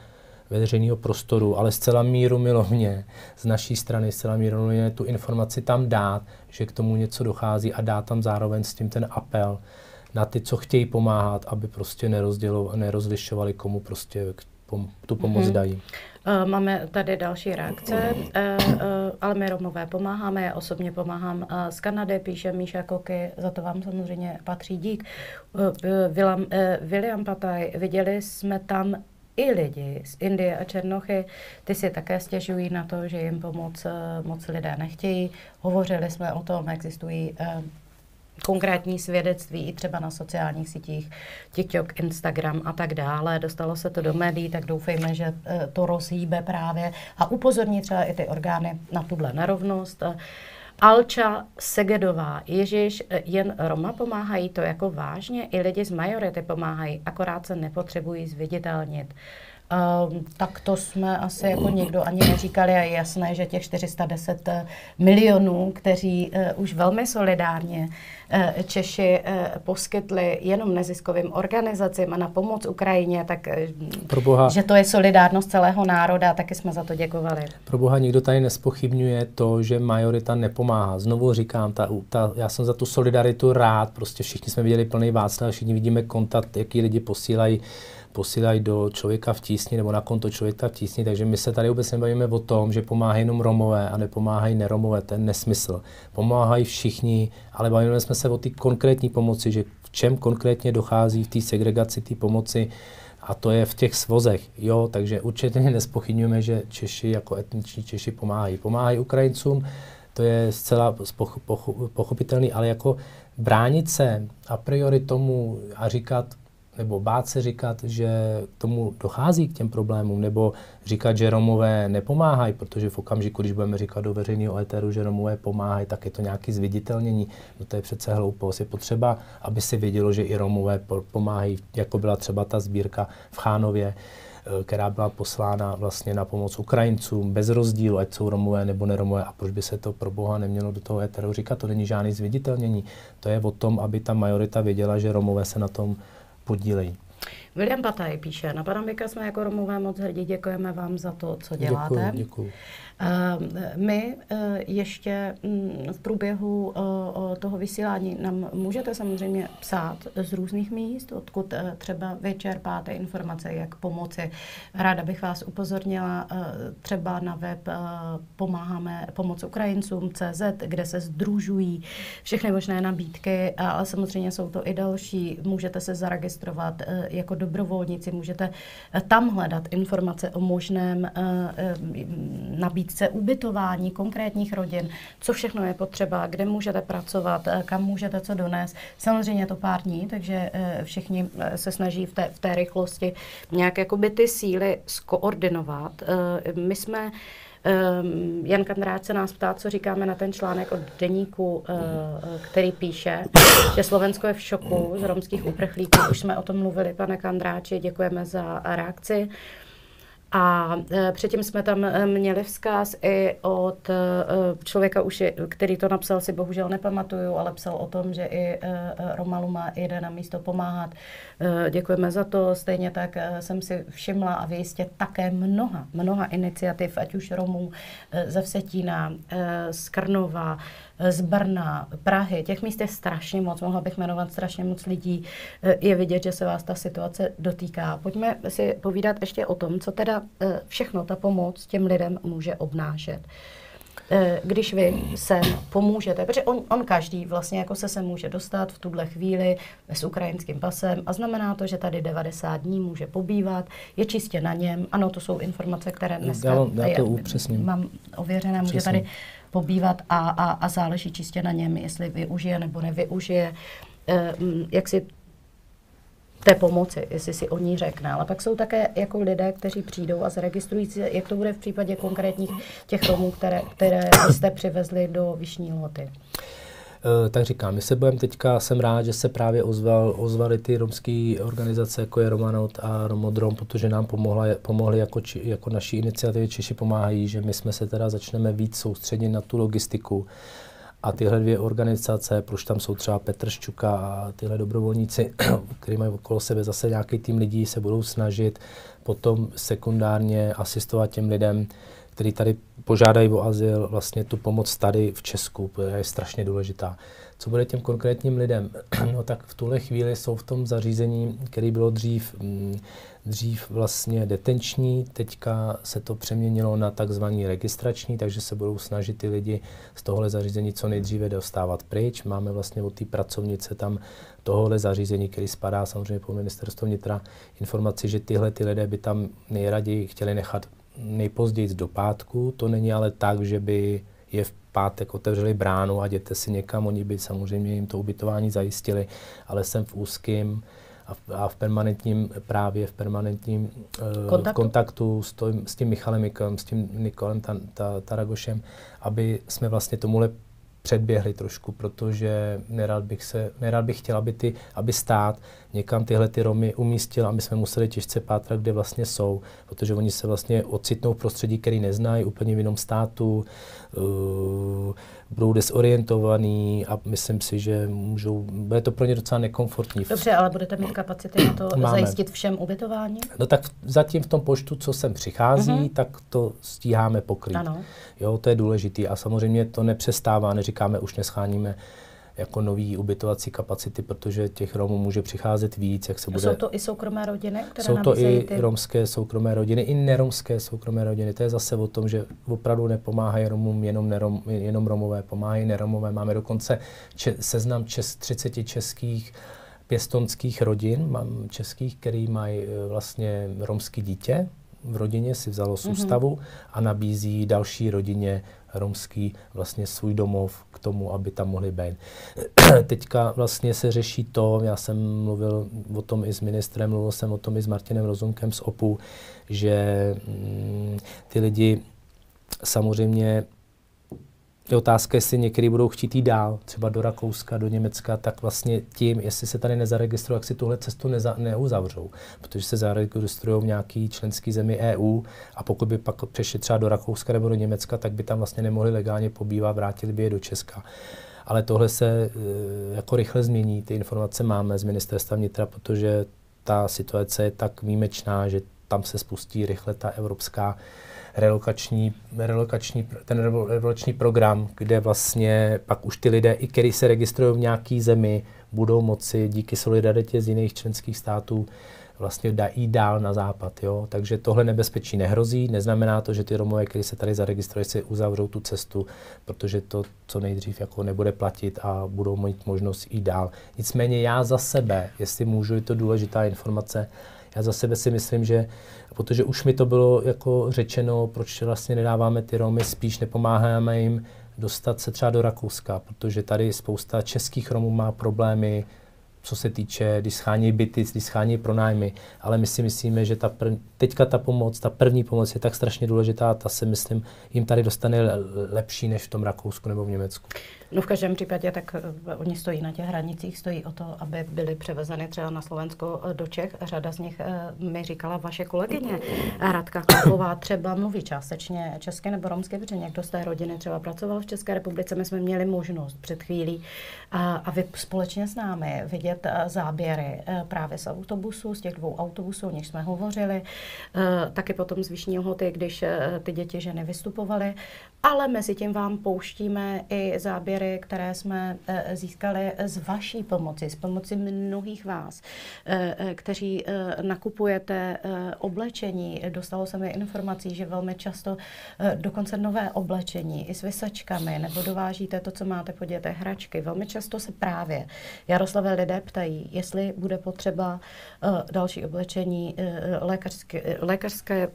veřejného prostoru, ale zcela míru milovně z naší strany, zcela míru milovně tu informaci tam dát, že k tomu něco dochází a dát tam zároveň s tím ten apel, na ty, co chtějí pomáhat, aby prostě nerozlišovali, komu prostě tu pomoc mm-hmm. dají. Uh, máme tady další reakce, uh, uh, ale my Romové pomáháme, já osobně pomáhám z Kanady, píše Míša Koky, za to vám samozřejmě patří dík. William, William Pataj, viděli jsme tam i lidi z Indie a Černochy, ty si také stěžují na to, že jim pomoc moc lidé nechtějí. Hovořili jsme o tom, existují konkrétní svědectví i třeba na sociálních sítích, TikTok, Instagram a tak dále. Dostalo se to do médií, tak doufejme, že eh, to rozhýbe právě a upozorní třeba i ty orgány na tuhle nerovnost. Alča Segedová, Ježíš, eh, jen Roma pomáhají to jako vážně, i lidi z majority pomáhají, akorát se nepotřebují zviditelnit. Um, tak to jsme asi jako nikdo ani neříkali a je jasné, že těch 410 eh, milionů, kteří uh, už velmi solidárně uh, Češi uh, poskytli jenom neziskovým organizacím a na pomoc Ukrajině, tak boha, že to je solidárnost celého národa, taky jsme za to děkovali. Pro boha nikdo tady nespochybňuje to, že majorita nepomáhá. Znovu říkám, ta, ta, já jsem za tu solidaritu rád, prostě všichni jsme viděli plný Václav, všichni vidíme kontakt, jaký lidi posílají posílají do člověka v tísni nebo na konto člověka v tísni, takže my se tady vůbec nebavíme o tom, že pomáhají jenom Romové a nepomáhají neromové, to je nesmysl. Pomáhají všichni, ale bavíme jsme se o té konkrétní pomoci, že v čem konkrétně dochází v té segregaci té pomoci, a to je v těch svozech, jo, takže určitě nespochybňujeme, že Češi jako etniční Češi pomáhají. Pomáhají Ukrajincům, to je zcela pochopitelný, ale jako bránit se a priori tomu a říkat, nebo bát se říkat, že tomu dochází k těm problémům, nebo říkat, že Romové nepomáhají, protože v okamžiku, když budeme říkat do veřejného éteru, že Romové pomáhají, tak je to nějaké zviditelnění. No to je přece hloupost. Je potřeba, aby se vědělo, že i Romové pomáhají, jako byla třeba ta sbírka v Chánově, eh, která byla poslána vlastně na pomoc Ukrajincům bez rozdílu, ať jsou Romové nebo neromové. A proč by se to pro Boha nemělo do toho éteru říkat? To není žádný zviditelnění. To je o tom, aby ta majorita věděla, že Romové se na tom podílejí. William Pataj píše, na Panamika jsme jako Romové moc hrdí, děkujeme vám za to, co děláte. Děkuji, děkuji. Eh, my eh, ještě mm, v průběhu eh, toho vysílání nám můžete samozřejmě psát z různých míst, odkud třeba vyčerpáte informace, jak pomoci. Ráda bych vás upozornila třeba na web pomáháme pomoc Ukrajincům CZ, kde se združují všechny možné nabídky, ale samozřejmě jsou to i další. Můžete se zaregistrovat jako dobrovolníci, můžete tam hledat informace o možném nabídce nabídce ubytování konkrétních rodin, co všechno je potřeba, kde můžete pracovat, eh, kam můžete co donést. Samozřejmě je to pár dní, takže eh, všichni eh, se snaží v té, v té rychlosti nějak jakoby ty síly skoordinovat. My jsme Um, Jan Kandrát se nás ptá, co říkáme na ten článek od deníku, uh, který píše, že Slovensko je v šoku z romských uprchlíků. Už jsme o tom mluvili, pane Kandráči, děkujeme za reakci. Uh, a e, předtím jsme tam e, měli vzkaz i od e, člověka, už je, který to napsal, si bohužel nepamatuju, ale psal o tom, že i Romaluma jde na místo pomáhat. Děkujeme za to. Stejně tak jsem si všimla a vy jistě také mnoha, mnoha iniciativ, ať už Romů ze Vsetína, z Krnova, z Brna, Prahy, těch míst je strašně moc, mohla bych jmenovat strašně moc lidí. Eh, je vidět, že se vás ta situace dotýká. Pojďme si povídat ještě o tom, co teda eh, všechno ta pomoc těm lidem může obnášet eh, když vy sem pomůžete, protože on, on každý vlastně jako se se může dostat v tuhle chvíli s ukrajinským pasem a znamená to, že tady 90 dní může pobývat, je čistě na něm. Ano, to jsou informace, které dneska já, já to mám ověřené, může tady pobývat a, a, a záleží čistě na něm, jestli využije nebo nevyužije, eh, jak si té pomoci, jestli si o ní řekne. Ale pak jsou také jako lidé, kteří přijdou a zaregistrují jak to bude v případě konkrétních těch Romů, které, které jste přivezli do Vyšní Lhoty. Eh, tak říkám, my se budeme teďka, jsem rád, že se právě ozval, ozvali ty romské organizace, jako je Romanout a Romodrom, protože nám pomohla, pomohli jako, či, jako naší iniciativy Češi pomáhají, že my jsme se teda začneme víc soustředit na tu logistiku. A tyhle dvě organizace, proč tam jsou třeba Petr Ščuka a tyhle dobrovolníci, kteří mají okolo sebe zase nějaký tým lidí, se budou snažit potom sekundárně asistovat těm lidem, kteří tady požádají o azyl, vlastně tu pomoc tady v Česku je strašně důležitá. Co bude těm konkrétním lidem? No tak v tuhle chvíli jsou v tom zařízení, který bylo dřív, mm, dřív vlastně detenční, teďka se to přeměnilo na takzvaný registrační, takže se budou snažit ty lidi z tohohle zařízení co nejdříve dostávat pryč. Máme vlastně od té pracovnice tam tohohle zařízení, který spadá samozřejmě po ministerstvo vnitra, informaci, že tyhle ty lidé by tam nejraději chtěli nechat nejpozději do pátku. To není ale tak, že by je v pátek otevřeli bránu a jděte si někam, oni by samozřejmě jim to ubytování zajistili, ale jsem v úzkém a v, a v permanentním právě v permanentním kontaktu, uh, kontaktu s, to, s tím Michalem s tím Nikolem Taragošem, aby jsme vlastně tomuhle předběhli trošku, protože nerad bych, se, nerad bych chtěl, aby, ty, aby stát někam tyhle ty Romy umístil, aby jsme museli těžce pátrat, kde vlastně jsou, protože oni se vlastně ocitnou v prostředí, který neznají, úplně v jinom státu, uh, budou desorientovaný a myslím si, že můžou, bude to pro ně docela nekomfortní. Dobře, ale budete mít kapacity na to Máme. zajistit všem ubytování? No tak zatím v tom počtu, co sem přichází, uh-huh. tak to stíháme pokrýt. Ano. Jo, to je důležité a samozřejmě to nepřestává, neříkáme, už nescháníme jako nový ubytovací kapacity, protože těch Romů může přicházet víc, jak se bude... Jsou to i soukromé rodiny, které Jsou to i ty... romské soukromé rodiny, i neromské soukromé rodiny. To je zase o tom, že opravdu nepomáhají Romům jenom, nerom, jenom Romové, pomáhají neromové. Máme dokonce če- seznam čes, 30 českých pěstonských rodin, mám českých, který mají e, vlastně romský dítě, v rodině si vzalo z mhm. ústavu mm-hmm. a nabízí další rodině romský vlastně svůj domov k tomu, aby tam mohli být. Teďka vlastně se řeší to, já jsem mluvil o tom i s ministrem, mluvil jsem o tom i s Martinem Rozumkem z OPU, že mm, ty lidi samozřejmě je otázka, jestli někdy budou chtít jít dál, třeba do Rakouska, do Německa, tak vlastně tím, jestli se tady nezaregistrují, jak si tuhle cestu neza, neuzavřou, protože se zaregistrují v nějaký členský zemi EU a pokud by pak přešli třeba do Rakouska nebo do Německa, tak by tam vlastně nemohli legálně pobývat, vrátili by je do Česka. Ale tohle se e, jako rychle změní, ty informace máme z ministerstva vnitra, protože ta situace je tak výjimečná, že tam se spustí rychle ta evropská relokační, relokační, ten relokační program, kde vlastně pak už ty lidé, i kteří se registrují v nějaké zemi, budou moci díky solidaritě z jiných členských států vlastně jít dál na západ. Jo? Takže tohle nebezpečí nehrozí. Neznamená to, že ty Romové, kteří se tady zaregistrují, si uzavřou tu cestu, protože to co nejdřív jako nebude platit a budou mít možnost jít dál. Nicméně já za sebe, jestli můžu, je to důležitá informace, já za sebe si myslím, že protože už mi to bylo jako řečeno, proč vlastně nedáváme ty Romy, spíš nepomáháme jim dostat se třeba do Rakouska, protože tady spousta českých Romů má problémy, co se týče, když schání byty, když schání pronájmy. Ale my si myslíme, že ta prv, teďka ta pomoc, ta první pomoc je tak strašně důležitá, ta se myslím jim tady dostane lepší než v tom Rakousku nebo v Německu. No v každém případě tak uh, oni stojí na těch hranicích, stojí o to, aby byly převezeny třeba na Slovensko uh, do Čech. Řada z nich uh, mi říkala vaše kolegyně Radka Klapová třeba mluví částečně česky nebo romsky, protože někdo z té rodiny třeba pracoval v České republice. My jsme měli možnost před chvílí a, a vy společně s námi záběry právě z autobusu, z těch dvou autobusů, o nich jsme hovořili, taky potom z Vyšní Lhoty, když ty děti ženy vystupovaly, ale mezi tím vám pouštíme i záběry které jsme eh, získali z vaší pomoci, z pomoci mnohých vás, eh, eh, kteří nakupujete oblečení. Dostalo se mi informací, že velmi často dokonce nové oblečení i s vysačkami, nebo dovážíte to, co máte po dětech, hračky. Velmi často se právě Jaroslavé lidé ptají, jestli bude potřeba další oblečení, lékařské, lékařské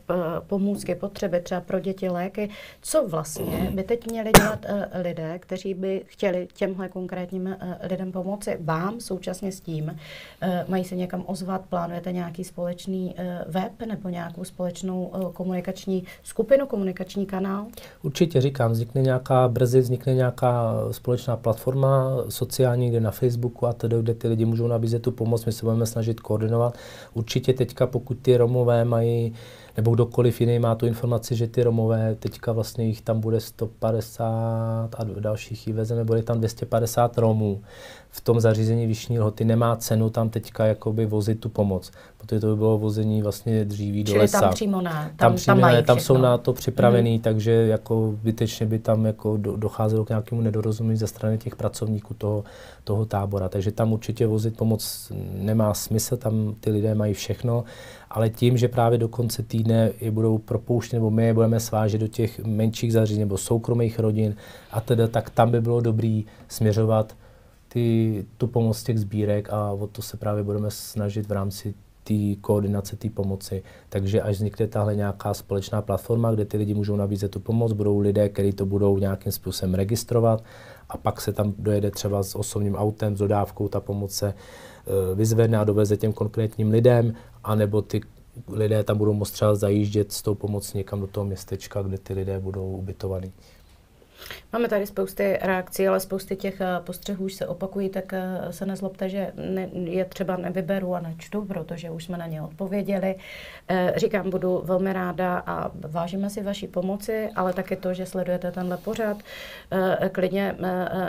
pomůcky, potřeby třeba pro děti, léky. Co vlastně by teď měli dělat lidé, kteří by chtěli těmhle konkrétním eh, lidem pomoci, vám současně s tím, eh, mají se někam ozvat, plánujete nějaký společný eh, web nebo nějakou společnou komunikační skupinu, komunikační kanál? Určitě říkám, vznikne nějaká, brzy vznikne nějaká společná platforma sociální, kde na Facebooku a tedy, kde ty lidi můžou nabízet tu pomoc, my se budeme snažit koordinovat. Určitě teďka, pokud ty Romové mají nebo kdokoliv jiný má tu informaci, že ty Romové, teďka vlastně jich tam bude 150 a dalších jí vezeme, bude tam 250 Romů v tom zařízení Vyšní lhoty, nemá cenu tam teďka jakoby vozit tu pomoc, protože to by bylo vození vlastně dříví Čili do lesa. tam přímo ne, tam, tam, přímo tam, ne, tam jsou na to připravený, mm. takže jako vytečně by tam jako do, docházelo k nějakému nedorozumění ze strany těch pracovníků toho, toho tábora, takže tam určitě vozit pomoc nemá smysl, tam ty lidé mají všechno ale tím, že právě do konce týdne je budou propouštěni, nebo my je budeme svážet do těch menších zařízení nebo soukromých rodin a teda, tak tam by bylo dobrý směřovat ty, tu pomoc těch sbírek a o to se právě budeme snažit v rámci té koordinace té pomoci. Takže až vznikne tahle nějaká společná platforma, kde ty lidi můžou nabízet tu pomoc, budou lidé, kteří to budou nějakým způsobem registrovat a pak se tam dojede třeba s osobním autem, s dodávkou, ta pomoc se Eh, vyzvedne a doveze těm konkrétním lidem, anebo ty lidé tam budou moct třeba zajíždět s tou pomocí někam do toho městečka, kde ty lidé budou ubytovaní. Máme tady spousty reakcí, ale spousty těch eh, postřehů už se opakují, tak eh, se nezlobte, že ne, je třeba nevyberu a nečtu, protože už jsme na ně odpověděli. Eh, říkám, budu velmi ráda a vážíme si vaší pomoci, ale taky to, že sledujete tenhle pořad. Klidně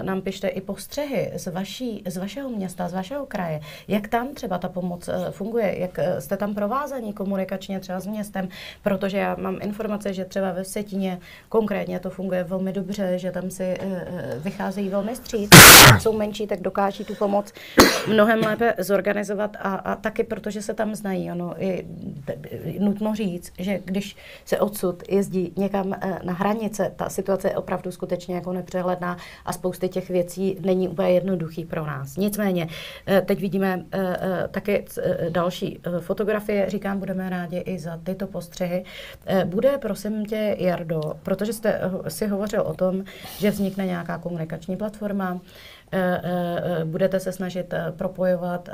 nám pište i postřehy z, vaší, z vašeho města, z vašeho kraje. Jak tam třeba ta pomoc funguje? Jak jste tam provázaní komunikačně třeba s městem? Protože já mám informace, že třeba ve Setině konkrétně to funguje velmi dobře dobře, že tam si vycházejí velmi stříc, jsou menší, tak dokáží tu pomoc mnohem lépe zorganizovat a, a taky protože se tam znají. Ono je nutno říct, že když se odsud jezdí někam na hranice, ta situace je opravdu skutečně jako nepřehledná a spousty těch věcí není úplně jednoduchý pro nás. Nicméně, teď vidíme taky další fotografie, říkám, budeme rádi i za tyto postřehy. Bude, prosím tě, Jardo, protože jste si hovořil o tom, že vznikne nějaká komunikační platforma, Eh, eh, budete se snažit eh, propojovat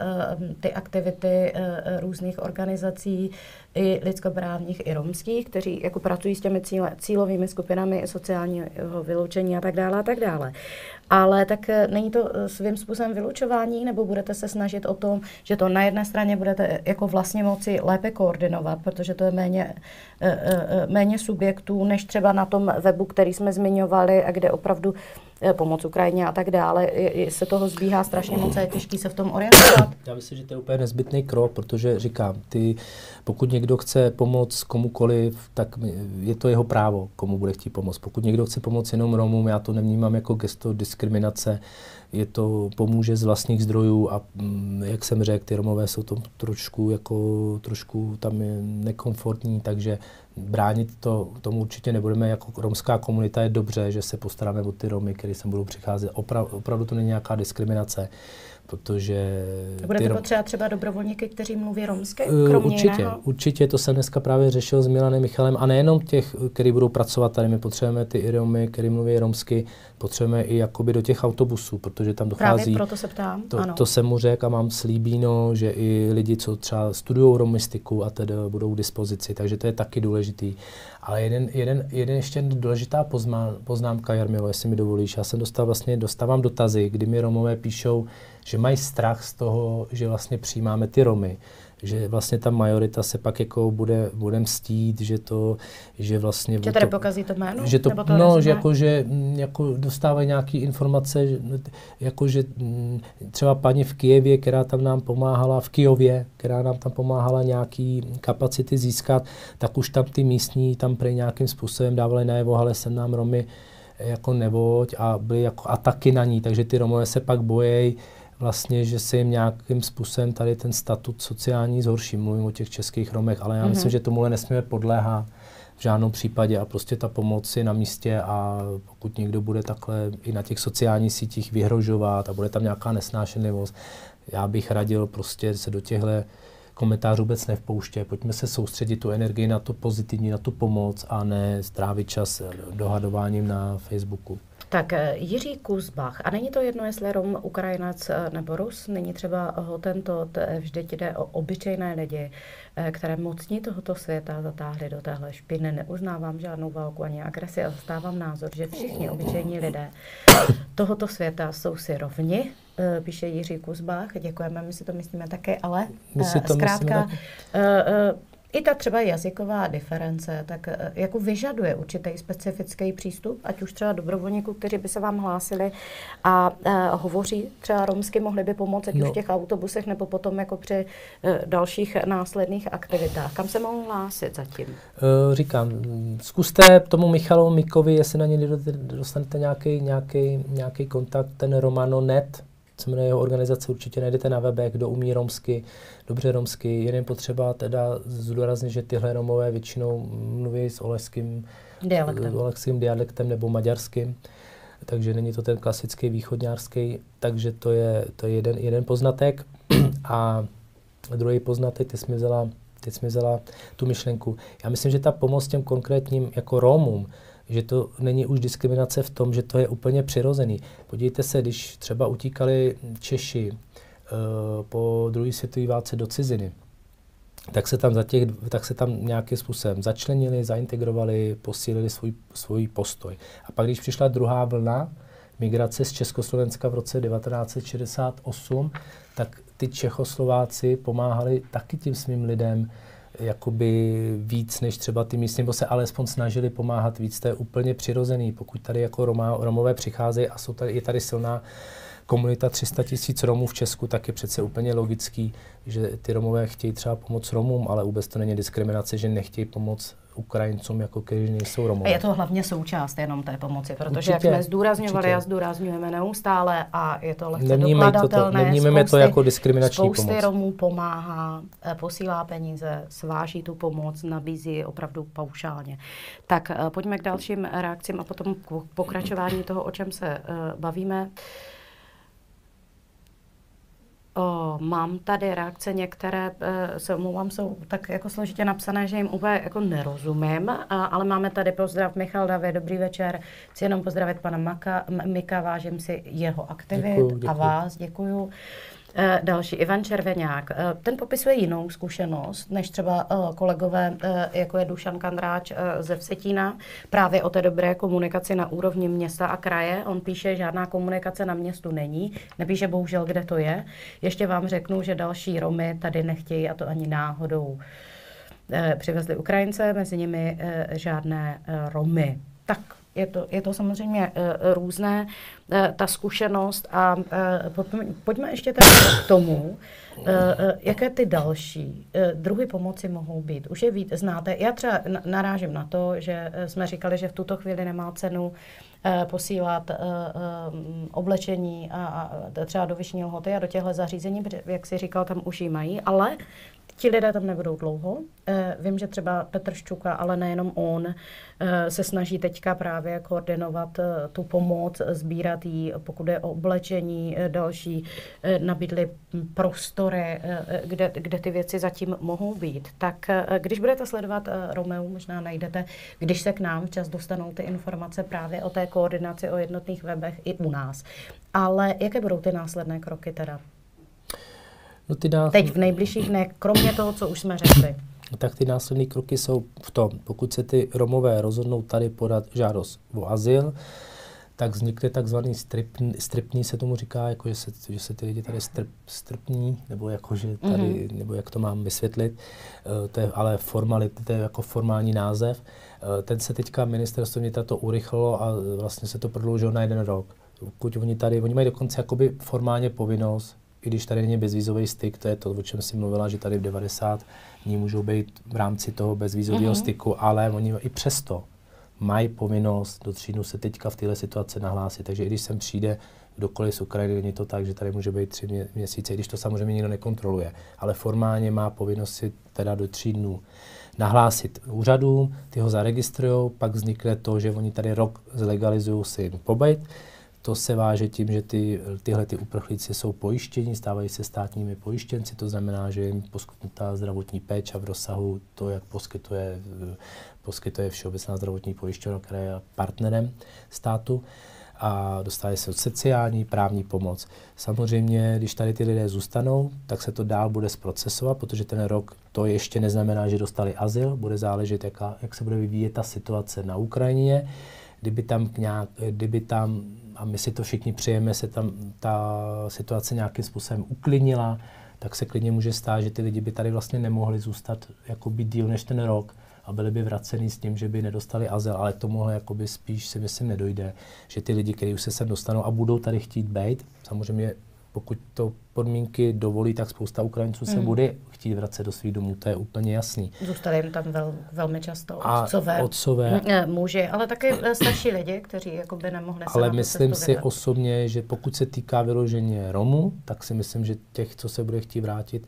ty aktivity různých organizací, i lidskoprávních, i romských, kteří jako pracují s těmi cíle, cílovými skupinami sociálního vyloučení a tak dále a tak dále. Ale tak není to svým způsobem vylučování, nebo budete se snažit o tom, že to na jedné straně budete jako vlastně moci lépe koordinovat, protože to je méně, méně subjektů, než třeba na tom webu, který jsme zmiňovali a kde opravdu Eh, pomoc Ukrajině a tak dále. Se toho zbíhá strašně moc a je těžký se v tom orientovat. Já myslím, že to je úplně nezbytný krok, protože říkám, ty, pokud někdo chce pomoct komukoliv, tak je to jeho právo, komu bude chtít pomoct. Pokud někdo chce pomoct jenom Romům, já to nevnímám jako gesto diskriminace, je to pomůže z vlastních zdrojů a mm, jak jsem řekl, ty Romové jsou to trošku, jako, trošku tam je nekomfortní, takže bránit to tomu určitě nebudeme. Jako romská komunita je dobře, že se postaráme o ty Romy, kteří sem budou přicházet. Opra- opravdu to není nějaká diskriminace protože... Budete rom... potřeba třeba dobrovolníky, kteří mluví romsky, eh, kromě Určitě, jiného? určitě, to jsem dneska právě řešil s Milanem Michalem a nejenom těch, kteří budou pracovat tady, my potřebujeme ty Romy, kteří mluví romsky, potřebujeme i jakoby do těch autobusů, protože tam dochází... Právě proto se ptám, to, ano. to jsem mu řekl a mám slíbíno, že i lidi, co třeba studují romistiku a tedy budou k dispozici, takže to je taky důležitý. Ale jeden, jeden, jeden ještě důležitá pozná, poznámka, Jarmilo, jestli mi dovolíš. Já jsem dostal vlastně, dostávám dotazy, kdy mi Romové píšou, že mají strach z toho, že vlastně přijímáme ty Romy že vlastně ta majorita se pak jako bude, bude mstít, že to, že vlastně... Že tady to, pokazí to jméno? Že to, to no, že jako, že mm, jako dostávají nějaké informace, že, jako že mm, třeba paní v Kijevě, která tam nám pomáhala, v Kijově, která nám tam pomáhala nějaký kapacity získat, tak už tam ty místní tam prej nějakým způsobem dávali najevo, ale sem nám Romy jako nevoď a byly jako ataky na ní, takže ty Romové se pak bojejí, vlastně, že se jim nějakým způsobem tady ten statut sociální zhorší. Mluvím o těch českých Romech, ale já mm-hmm. myslím, že tomu nesmíme podléhat v žádném případě a prostě ta pomoc je na místě a pokud někdo bude takhle i na těch sociálních sítích vyhrožovat a bude tam nějaká nesnášenlivost, já bych radil prostě se do těchto komentářů vůbec nevpouště. Pojďme se soustředit tu energii na to pozitivní, na tu pomoc a ne strávit čas dohadováním na Facebooku. Tak eh, Jiří Kuzbach, a není to jedno, jestli Rom, Ukrajinec eh, nebo Rus, není třeba ho tento, vždyť jde o obyčejné lidi, eh, které mocní tohoto světa zatáhli do téhle špiny. Neuznávám žádnou válku ani agresi a zastávám názor, že všichni obyčejní lidé tohoto světa jsou si rovni, píše Jiří Kuzbach. Děkujeme, my si to myslíme také, ale my si to zkrátka myslíme i ta třeba jazyková diference, tak eh, jako vyžaduje určitý specifický přístup, ať už třeba dobrovolníků, kteří by se vám hlásili a uh, hovoří třeba romsky, mohli by pomoct, ať no. už v těch autobusech nebo potom jako při uh, dalších následných aktivitách. Kam se mohou hlásit zatím? Uh, říkám, zkuste tomu Michalu Mikovi, jestli na něj dostanete nějaký, nějaký, nějaký kontakt, ten Romano.net, co jmenuje jeho organizace, určitě najdete na webech, kdo umí romsky, dobře romsky. Jen potřeba teda zdůraznit, že tyhle Romové většinou mluví s oleským dialektem, oleským dialektem nebo maďarským, takže není to ten klasický východňářský, takže to je, to je jeden, jeden poznatek. A druhý poznatek, ty jsi mi vzala, ty jsi mi vzala tu myšlenku. Já myslím, že ta pomoc těm konkrétním jako Romům, že to není už diskriminace v tom, že to je úplně přirozený. Podívejte se, když třeba utíkali Češi uh, po druhé světové válce do ciziny, tak se tam, za těch, tak se tam nějakým způsobem začlenili, zaintegrovali, posílili svůj, svůj postoj. A pak, když přišla druhá vlna migrace z Československa v roce 1968, tak ty Čechoslováci pomáhali taky tím svým lidem, jakoby víc než třeba ty místní, nebo se alespoň snažili pomáhat víc, to je úplně přirozený. Pokud tady jako Roma, Romové přicházejí a jsou tady, je tady silná komunita 300 tisíc Romů v Česku, tak je přece úplně logický, že ty Romové chtějí třeba pomoct Romům, ale vůbec to není diskriminace, že nechtějí pomoct Ukrajincům, jako kteří nejsou Romové. A je to hlavně součást jenom té pomoci, protože určitě, jak jsme zdůrazňovali určitě. a zdůrazňujeme neustále a je to lehce nevnímej dokladatelné. To, nevnímeme spousty, to jako diskriminační spousty pomoc. Romů pomáhá, eh, posílá peníze, sváží tu pomoc, nabízí opravdu paušálně. Tak eh, pojďme k dalším reakcím a potom k pokračování toho, o čem se bavíme. O, mám tady reakce některé, e, se omlouvám, jsou tak jako složitě napsané, že jim úplně jako nerozumím, a, ale máme tady pozdrav Michal Davě, dobrý večer. Chci jenom pozdravit pana Maka, Mika, vážím si jeho aktivit děkuju, děkuju. a vás, děkuju. Eh, další, Ivan Červeňák. Eh, ten popisuje jinou zkušenost, než třeba eh, kolegové, jako je Dušan Kandráč ze Vsetína, právě o té dobré komunikaci na úrovni města a kraje. On píše, že žádná komunikace na městu není, nepíše bohužel, kde to je. Ještě vám řeknu, že další Romy tady nechtějí, a to ani náhodou. Přivezli Ukrajince, mezi nimi žádné Romy. Tak je to, je to samozřejmě uh, různé, uh, ta zkušenost a uh, pojďme, ještě tedy k tomu, uh, uh, jaké ty další uh, druhy pomoci mohou být. Už je víc, znáte, já třeba narážím na to, že jsme říkali, že v tuto chvíli nemá cenu posílat uh, uh, oblečení a, a třeba do Vyšní lhoty a do těchto zařízení, jak si říkal, tam už ji mají, ale Ti lidé tam nebudou dlouho. Eh, vím, že třeba Petr Ščuka, ale nejenom on, eh, se snaží teďka právě koordinovat eh, tu pomoc, sbírat ji, pokud je o oblečení, další nabídly prostory, kde, kde ty věci zatím mohou být. Tak když budete sledovat Romeu, možná najdete, když se k nám včas dostanou ty informace právě o té koordinaci, o jednotných webech i u nás. Ale jaké budou ty následné kroky teda? No ty nás... Teď v nejbližších dnech, kromě toho, co už jsme řekli. Tak ty následné kroky jsou v tom, pokud se ty Romové rozhodnou tady podat žádost o azyl, tak vznikne takzvaný stripný, stripný se tomu říká, jako že se, že se ty lidi tady strp, strpní, nebo jako, že tady, mm-hmm. nebo jak to mám vysvětlit, uh, to je ale formality, to je jako formální název. Uh, ten se teďka ministerstvo vnitra to urychlilo a vlastně se to prodloužilo na jeden rok. Pokud oni tady, oni mají dokonce jakoby formálně povinnost i když tady není bezvízový styk, to je to, o čem si mluvila, že tady v 90 dní můžou být v rámci toho bezvízového mm-hmm. styku, ale oni i přesto mají povinnost do tří dnů se teďka v této situaci nahlásit. Takže i když sem přijde kdokoliv z Ukrajiny, není to tak, že tady může být tři mě, měsíce, když to samozřejmě nikdo nekontroluje. Ale formálně má povinnost si teda do tří dnů nahlásit úřadům, ty ho zaregistrují, pak vznikne to, že oni tady rok zlegalizují si pobyt, to se váže tím, že ty, tyhle ty uprchlíci jsou pojištění, stávají se státními pojištěnci, to znamená, že jim poskytnutá zdravotní péče v rozsahu to, jak poskytuje, poskytuje Všeobecná zdravotní pojišťovna, která je partnerem státu a dostávají se sociální, právní pomoc. Samozřejmě, když tady ty lidé zůstanou, tak se to dál bude zprocesovat, protože ten rok to ještě neznamená, že dostali azyl, bude záležet, jaká, jak se bude vyvíjet ta situace na Ukrajině. Kdyby tam, nějak, kdyby tam a my si to všichni přejeme, se tam ta situace nějakým způsobem uklidnila, tak se klidně může stát, že ty lidi by tady vlastně nemohli zůstat jakoby díl než ten rok a byli by vraceni s tím, že by nedostali azyl, ale k tomuhle jakoby spíš si myslím nedojde, že ty lidi, kteří už se sem dostanou a budou tady chtít být, samozřejmě pokud to podmínky dovolí, tak spousta Ukrajinců se mm. bude chtít vracet do svých domů, to je úplně jasný. Zůstali jim tam vel, velmi často a otcové, otcové muži, ale také eh, starší lidi, kteří jako by nemohli Ale myslím si vydat. osobně, že pokud se týká vyloženě Romů, tak si myslím, že těch, co se bude chtít vrátit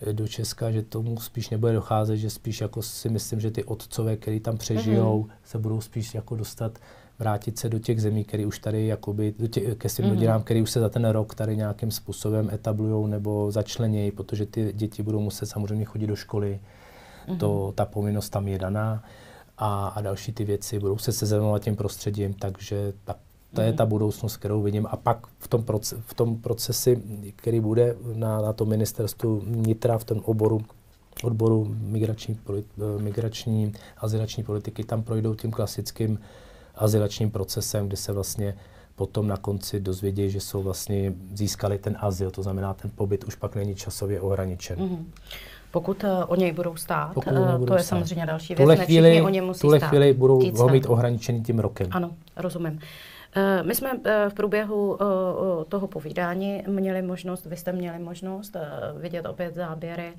eh, do Česka, že tomu spíš nebude docházet, že spíš jako si myslím, že ty otcové, který tam přežijou, mm-hmm. se budou spíš jako dostat vrátit se do těch zemí, které už tady jakoby, do tě, ke svým mm-hmm. rodinám, které už se za ten rok tady nějakým způsobem etablují nebo začlenějí, protože ty děti budou muset samozřejmě chodit do školy. Mm-hmm. To, ta povinnost tam je daná a, a další ty věci budou se seznamovat tím prostředím, takže ta, to je ta mhm. budoucnost, kterou vidím. A pak v tom, proce, v tom procesi, který bude na, na tom ministerstvu vnitra, v tom oboru, odboru migrační, migrační azylační politiky, tam projdou tím klasickým azylačním procesem, kdy se vlastně potom na konci dozvědějí, že jsou vlastně získali ten azyl, to znamená, ten pobyt už pak není časově ohraničen. Mm-hmm. Pokud uh, o něj budou stát, Pokud uh, budou to je stát. samozřejmě další věc. Tuhle chvíli, o něm musí tuhle stát. chvíli budou ho mít ohraničený tím rokem. Ano, rozumím. Uh, my jsme v průběhu toho povídání měli možnost, vy jste měli možnost vidět opět záběry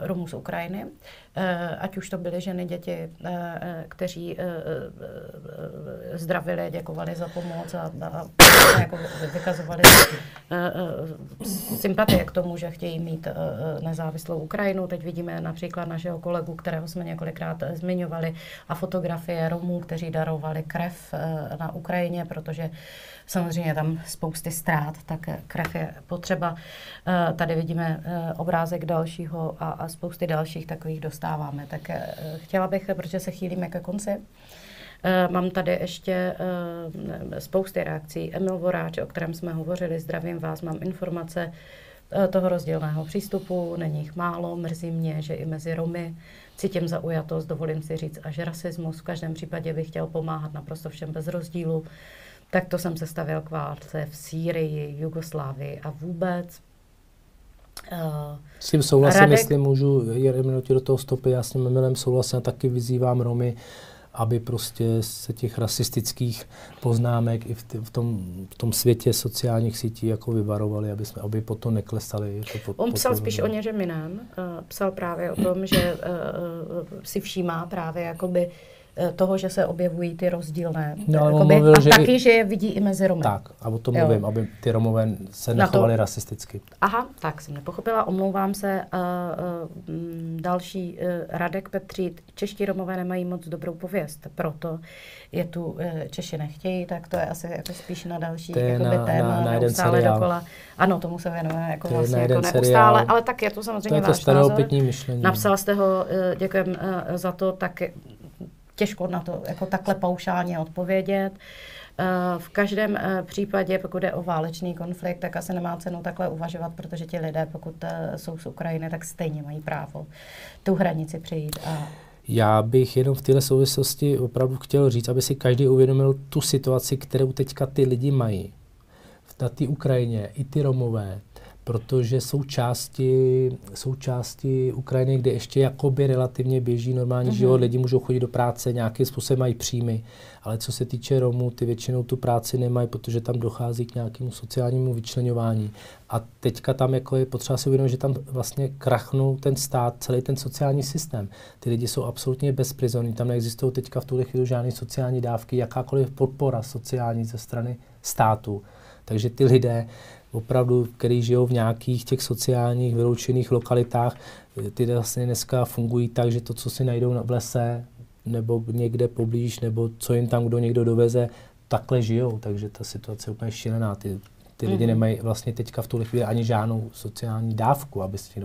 Romů z Ukrajiny, ať už to byly ženy, děti, kteří zdravili, děkovali za pomoc a, a jako vykazovali sympatie k tomu, že chtějí mít nezávislou Ukrajinu. Teď vidíme například našeho kolegu, kterého jsme několikrát zmiňovali, a fotografie Romů, kteří darovali krev na Ukrajině, protože samozřejmě tam spousty ztrát, tak krev je potřeba. Eh, tady vidíme eh, obrázek dalšího a, a spousty dalších takových dostáváme. Tak eh, chtěla bych, protože se chýlíme ke konci, Mám tady ještě spousty reakcí. Emil Voráč, o kterém jsme hovořili, zdravím vás, mám informace toho rozdílného přístupu, není jich málo, mrzí mě, že i mezi Romy cítím zaujatost, dovolím si říct až rasismus. V každém případě bych chtěl pomáhat naprosto všem bez rozdílu. Tak to jsem se stavil k válce v Sýrii, Jugoslávii a vůbec. S tím souhlasím, Radek... jestli můžu jeden minutě do toho stopy, já s tím Emilem souhlasím a taky vyzývám Romy, aby prostě se těch rasistických poznámek i v, t- v, tom, v tom světě sociálních sítí jako vyvarovali, aby, jsme, aby potom neklesali. Jako po, On psal spíš o něčem jiném. Uh, psal právě o tom, že uh, si všímá právě jakoby uh, toho, že se objevují ty rozdílné. No, ale jakoby, mluvil, a že taky, i... že je vidí i mezi Romy. Tak, a o tom jo. mluvím, aby ty Romové se nechovali to... rasisticky. Aha, tak jsem nepochopila, omlouvám se. Uh, uh, další uh, Radek Petřít, čeští Romové nemají moc dobrou pověst, proto je tu uh, Češi nechtějí, tak to je asi jako spíš na další to jakoby, na, téma, na, na jeden seriál. dokola. Ano, tomu se věnujeme jako to vlastně jako neustále, seriál. ale tak je to samozřejmě to je to váš názor. myšlení. Napsal jste ho, děkujem za to, tak těžko na to jako takhle paušálně odpovědět. Eh, v každém eh, případě, pokud je o válečný konflikt, tak asi nemá cenu takhle uvažovat, protože ti lidé, pokud eh, jsou z Ukrajiny, tak stejně mají právo tu hranici přejít. A já bych jenom v této souvislosti opravdu chtěl říct, aby si každý uvědomil tu situaci, kterou teďka ty lidi mají. Na té Ukrajině, i ty Romové, protože jsou části, jsou části Ukrajiny, kde ještě jakoby relativně běží normální mm-hmm. život, lidi můžou chodit do práce, nějakým způsobem mají příjmy, ale co se týče Romů, ty většinou tu práci nemají, protože tam dochází k nějakému sociálnímu vyčlenování. A teďka tam jako je potřeba si uvědomit, že tam vlastně krachnul ten stát, celý ten sociální systém. Ty lidi jsou absolutně bezprizorní, tam neexistují teďka v tuhle chvíli žádné sociální dávky, jakákoliv podpora sociální ze strany státu. Takže ty lidé opravdu, který žijou v nějakých těch sociálních vyloučených lokalitách, ty vlastně dneska fungují tak, že to, co si najdou v lese, nebo někde poblíž, nebo co jim tam kdo někdo doveze, takhle žijou, takže ta situace je úplně šílená. Ty, ty mm-hmm. lidi mhm. nemají vlastně teďka v tuhle chvíli ani žádnou sociální dávku, aby si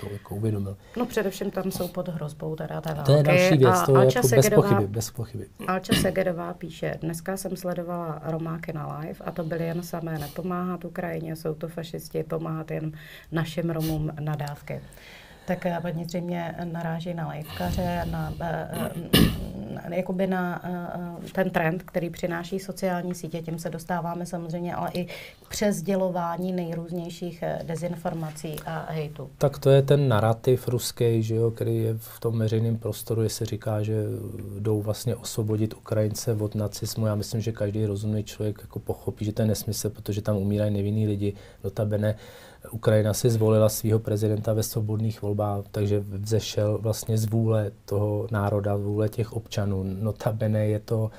to jako uvědomil. No především tam jsou pod hrozbou teda té války. To je další věc, to je jako bez pochyby, bez pochyby. Alča Segedová píše, dneska jsem sledovala Romáky na live a to byly jen samé nepomáhat Ukrajině, jsou to fašisti, pomáhat jen našim Romům na dávky tak eh, paní zřejmě naráží na lékaře, na, eh, eh, jakoby na ten trend, který přináší sociální sítě. Tím se dostáváme samozřejmě ale i přes dělování nejrůznějších dezinformací a hejtu. Tak to je ten narrativ ruský, že jo, který je v tom veřejném prostoru, je se říká, že jdou vlastně osvobodit Ukrajince od nacismu. Já myslím, že každý rozumný člověk jako pochopí, že to je nesmysl, protože tam umírají nevinní lidi. Notabene Ukrajina si zvolila svého prezidenta ve svobodných volbách, takže vzešel vlastně z vůle toho národa, vůle těch občanů. Notabene je to uh,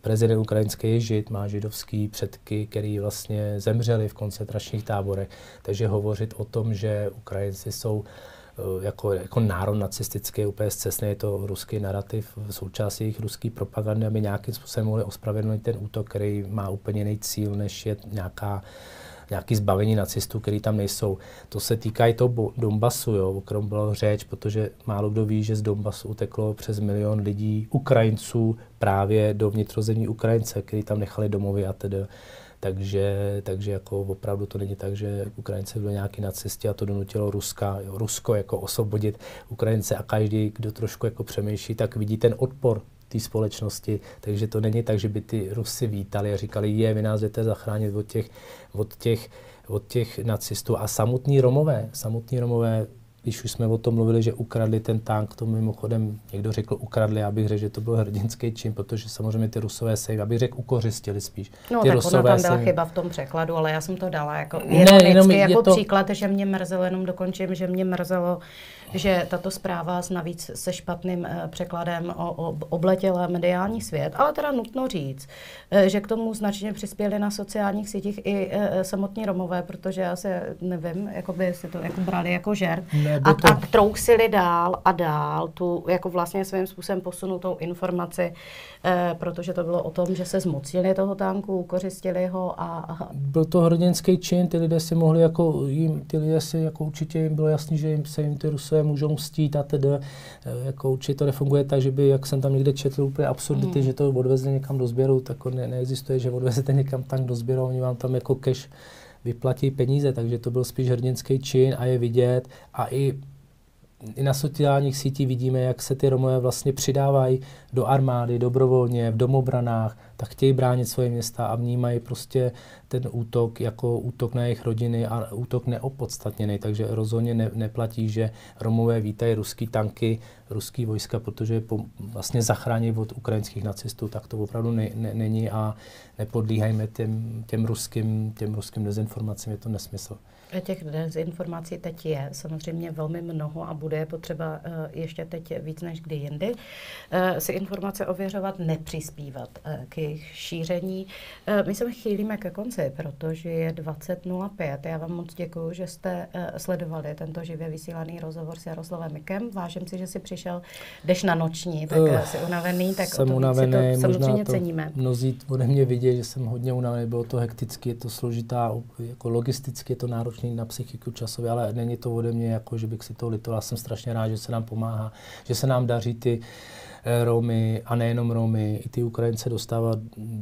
prezident ukrajinský žid, má židovský předky, který vlastně zemřeli v koncentračních táborech. Takže hovořit o tom, že Ukrajinci jsou uh, jako, jako národ nacistický, úplně zcestný, je to ruský narrativ, součástí jejich ruský propagandy, aby nějakým způsobem mohli ospravedlnit ten útok, který má úplně jiný cíl, než je nějaká uh, nějaký zbavení nacistů, který tam nejsou. To se týká i toho Donbasu, jo, o kterém bylo řeč, protože málo kdo ví, že z Donbasu uteklo přes milion lidí, Ukrajinců, právě do vnitrozemí Ukrajince, který tam nechali domovy a tedy. Takže, takže jako opravdu to není tak, že Ukrajince byli nějaký nacisti a to donutilo Ruska, jo, Rusko jako osvobodit Ukrajince a každý, kdo trošku jako přemýšlí, tak vidí ten odpor té společnosti. Takže to není tak, že by ty Rusy vítali a říkali, je, vy nás jdete zachránit od těch, od těch, od těch nacistů. A samotní Romové, samotní Romové když už jsme o tom mluvili, že ukradli ten tank, to mimochodem někdo řekl ukradli, já bych řekl, že to byl hrdinský čin, protože samozřejmě ty rusové se, já bych řekl, ukořistili spíš. No ty tak rusové ona tam byla se... chyba v tom překladu, ale já jsem to dala jako Ne, jenom je jako to- příklad, že mě mrzelo, jenom dokončím, že mě mrzelo, že tato zpráva s navíc se špatným eh, překladem o, o, obletěla mediální svět, ale teda nutno říct, eh, že k tomu značně přispěli na sociálních sítích i eh, samotní Romové, protože já se nevím, jakoby si to jako brali jako žert Ne, a, to- a trousili dál a dál tu jako vlastně svým způsobem posunutou informaci, eh, protože to bylo o tom, že se zmocnili toho tanku, ukořistili ho a, a Byl to hrdinský čin, ty lidé si mohli jako, jim, ty lidé si jako určitě jim bylo jasný, že jim se jim ty rusové můžou mstít a tedy, eh, jako určitě to nefunguje tak, že by, jak jsem tam někde četl úplně absurdity, Hmm. že to odvezli někam do sběru, tak ne, neexistuje, že odvezete někam tank do sběru, oni vám tam jako cash vyplatí peníze, takže to byl spíš hrdinský čin a je vidět. A i i na sociálních sítích vidíme, jak se ty Romové vlastně přidávají do armády, dobrovolně, v domobranách, tak chtějí bránit svoje města a vnímají prostě ten útok jako útok na jejich rodiny a útok neopodstatněný, takže rozhodně ne, neplatí, že Romové vítají ruský tanky, ruský vojska, protože po, vlastně zachrání od ukrajinských nacistů, tak to opravdu ne, ne, není a nepodlíhajme těm, těm, ruským, těm ruským dezinformacím, je to nesmysl. Těch dezinformací teď je samozřejmě velmi mnoho a bude je potřeba eh, ještě teď víc než kdy jindy eh, si informace ověřovat, nepřispívat eh, k jejich šíření. My se chýlíme ke konci, protože je 20.05. Já vám moc děkuji, že jste sledovali tento živě vysílaný rozhovor s Jaroslavem Mikem. Vážím si, že jsi přišel, jdeš na noční, tak uh, jsi unavený, tak o jsem to víc si unavený, to možná samozřejmě to ceníme. mnozí ode mě vidět, že jsem hodně unavený, bylo to hekticky, je to složitá, jako logisticky je to náročný na psychiku časově, ale není to ode mě, jako že bych si to litoval. Jsem strašně rád, že se nám pomáhá, že se nám daří ty Romy a nejenom Romy, i ty Ukrajince dostávat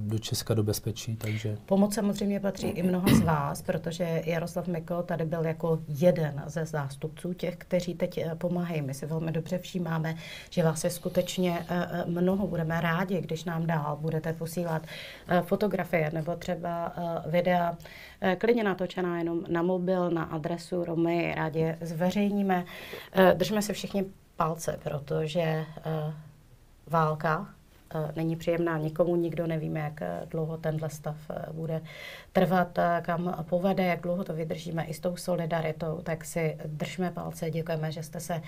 do Česka do bezpečí, takže Pomoc samozřejmě patří i mnoha z vás, protože Jaroslav Mikl tady byl jako jeden ze zástupců těch, kteří teď eh, pomáhají. My si velmi dobře všímáme, že vás je skutečně eh, eh, mnoho. Budeme rádi, když nám dál budete posílat eh, fotografie nebo třeba eh, videa, eh, klidně natočená jenom na mobil, na adresu Romy, rádi zveřejníme. Eh, Držme se všichni palce, protože eh, válka eh, není příjemná nikomu, nikdo nevíme, jak eh, dlouho tenhle stav eh, bude trvat, kam povede, jak dlouho to vydržíme i s tou solidaritou, tak si držme palce, děkujeme, že jste se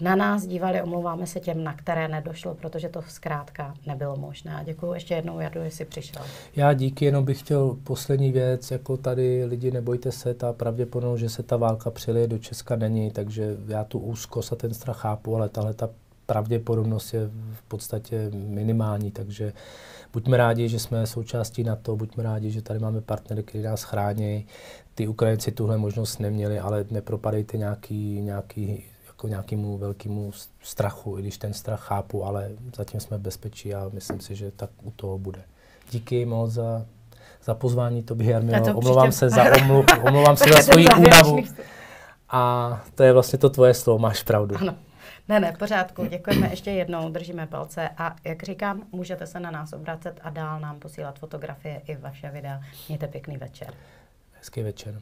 na nás dívali, omlouváme se těm, na které nedošlo, protože to zkrátka nebylo možné. Děkuji ještě jednou, Jadu, že jsi přišel. Já díky, jenom bych chtěl poslední věc, jako tady lidi nebojte se, ta pravděpodobnost, že se ta válka přilije do Česka není, takže já tu úzkost a ten strach chápu, ale tahle ta pravděpodobnost je v podstatě minimální, takže buďme rádi, že jsme součástí NATO, buďme rádi, že tady máme partnery, kteří nás chrání. Ty Ukrajinci tuhle možnost neměli, ale nepropadejte nějaký, nějaký jako nějakému velkému strachu, i když ten strach chápu, ale zatím jsme v bezpečí a myslím si, že tak u toho bude. Díky moc za, za pozvání tobě, Jarmilo. Omlouvám se za, omlu, omlouvám se za svoji únavu. A to je vlastně to tvoje slovo, máš pravdu. Ano. Ne, ne, pořádku. Děkujeme ještě jednou, držíme palce a jak říkám, můžete se na nás obracet a dál nám posílat fotografie i vaše videa. Mějte pěkný večer. Hezký večer.